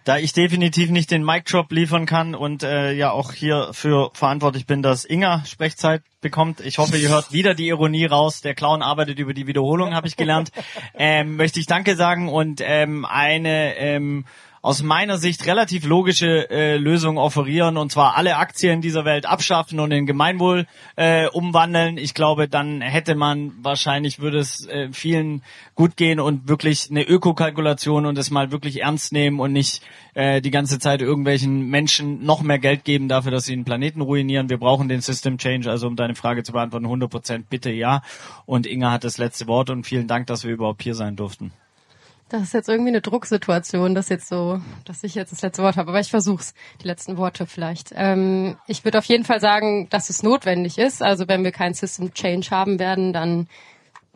Da ich definitiv nicht den Mic-Drop liefern kann und äh, ja auch hier für verantwortlich bin, dass Inga Sprechzeit bekommt. Ich hoffe, ihr hört wieder die Ironie raus. Der Clown arbeitet über die Wiederholung, habe ich gelernt. Ähm, möchte ich Danke sagen und ähm, eine ähm, aus meiner Sicht relativ logische äh, Lösung offerieren und zwar alle Aktien dieser Welt abschaffen und in Gemeinwohl äh, umwandeln. Ich glaube, dann hätte man wahrscheinlich würde es äh, vielen gut gehen und wirklich eine Ökokalkulation und es mal wirklich ernst nehmen und nicht äh, die ganze Zeit irgendwelchen Menschen noch mehr Geld geben dafür, dass sie den Planeten ruinieren. Wir brauchen den System Change, also um deine Frage zu beantworten, 100 Prozent bitte ja. Und Inga hat das letzte Wort und vielen Dank, dass wir überhaupt hier sein durften. Das ist jetzt irgendwie eine Drucksituation, dass jetzt so, dass ich jetzt das letzte Wort habe. Aber ich versuch's, die letzten Worte vielleicht. Ähm, ich würde auf jeden Fall sagen, dass es notwendig ist. Also wenn wir kein System Change haben werden, dann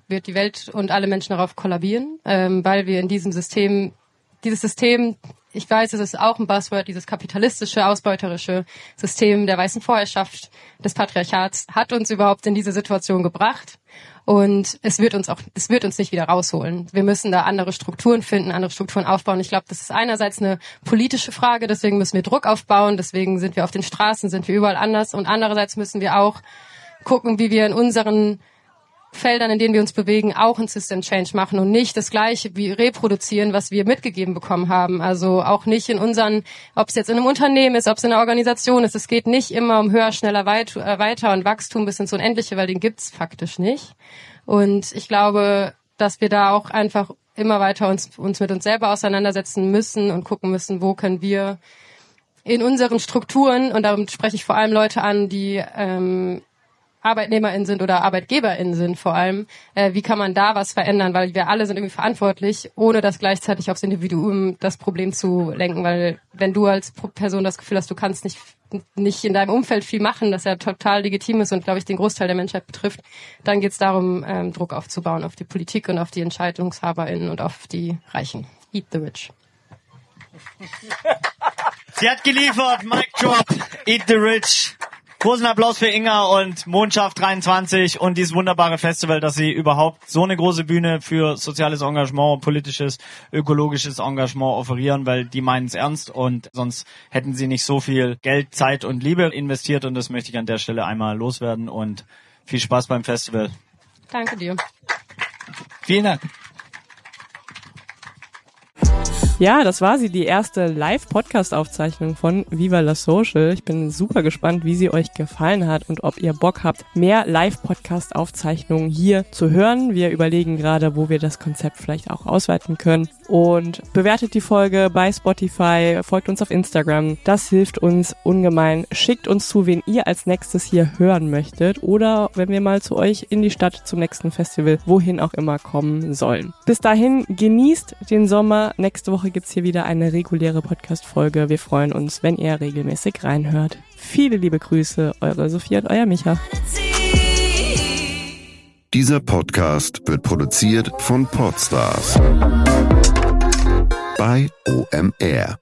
wird die Welt und alle Menschen darauf kollabieren, ähm, weil wir in diesem System, dieses System, ich weiß, es ist auch ein Buzzword, dieses kapitalistische, ausbeuterische System der weißen Vorherrschaft des Patriarchats hat uns überhaupt in diese Situation gebracht. Und es wird uns auch, es wird uns nicht wieder rausholen. Wir müssen da andere Strukturen finden, andere Strukturen aufbauen. Ich glaube, das ist einerseits eine politische Frage, deswegen müssen wir Druck aufbauen, deswegen sind wir auf den Straßen, sind wir überall anders. Und andererseits müssen wir auch gucken, wie wir in unseren Feldern, in denen wir uns bewegen, auch ein System Change machen und nicht das Gleiche wie reproduzieren, was wir mitgegeben bekommen haben. Also auch nicht in unseren, ob es jetzt in einem Unternehmen ist, ob es in einer Organisation ist. Es geht nicht immer um höher, schneller, weit, äh, weiter und Wachstum bis ins Unendliche, weil den gibt's faktisch nicht. Und ich glaube, dass wir da auch einfach immer weiter uns, uns mit uns selber auseinandersetzen müssen und gucken müssen, wo können wir in unseren Strukturen, und damit spreche ich vor allem Leute an, die ähm, ArbeitnehmerInnen sind oder ArbeitgeberInnen sind vor allem, äh, wie kann man da was verändern, weil wir alle sind irgendwie verantwortlich, ohne das gleichzeitig aufs Individuum das Problem zu lenken, weil wenn du als Person das Gefühl hast, du kannst nicht nicht in deinem Umfeld viel machen, das ja total legitim ist und glaube ich den Großteil der Menschheit betrifft, dann geht es darum, ähm, Druck aufzubauen auf die Politik und auf die EntscheidungshaberInnen und auf die Reichen. Eat the rich. Sie hat geliefert, Mic Drop, Eat the Rich. Großen Applaus für Inga und Mondschaft 23 und dieses wunderbare Festival, dass sie überhaupt so eine große Bühne für soziales Engagement, politisches, ökologisches Engagement offerieren, weil die meinen es ernst und sonst hätten sie nicht so viel Geld, Zeit und Liebe investiert und das möchte ich an der Stelle einmal loswerden und viel Spaß beim Festival. Danke dir. Vielen Dank. Ja, das war sie, die erste Live-Podcast-Aufzeichnung von Viva la Social. Ich bin super gespannt, wie sie euch gefallen hat und ob ihr Bock habt, mehr Live-Podcast-Aufzeichnungen hier zu hören. Wir überlegen gerade, wo wir das Konzept vielleicht auch ausweiten können. Und bewertet die Folge bei Spotify, folgt uns auf Instagram. Das hilft uns ungemein. Schickt uns zu, wen ihr als nächstes hier hören möchtet oder wenn wir mal zu euch in die Stadt zum nächsten Festival, wohin auch immer kommen sollen. Bis dahin genießt den Sommer. Nächste Woche Woche gibt's hier wieder eine reguläre Podcast-Folge. Wir freuen uns, wenn ihr regelmäßig reinhört. Viele liebe Grüße, eure Sophia und euer Micha. Dieser Podcast wird produziert von Podstars bei OMR.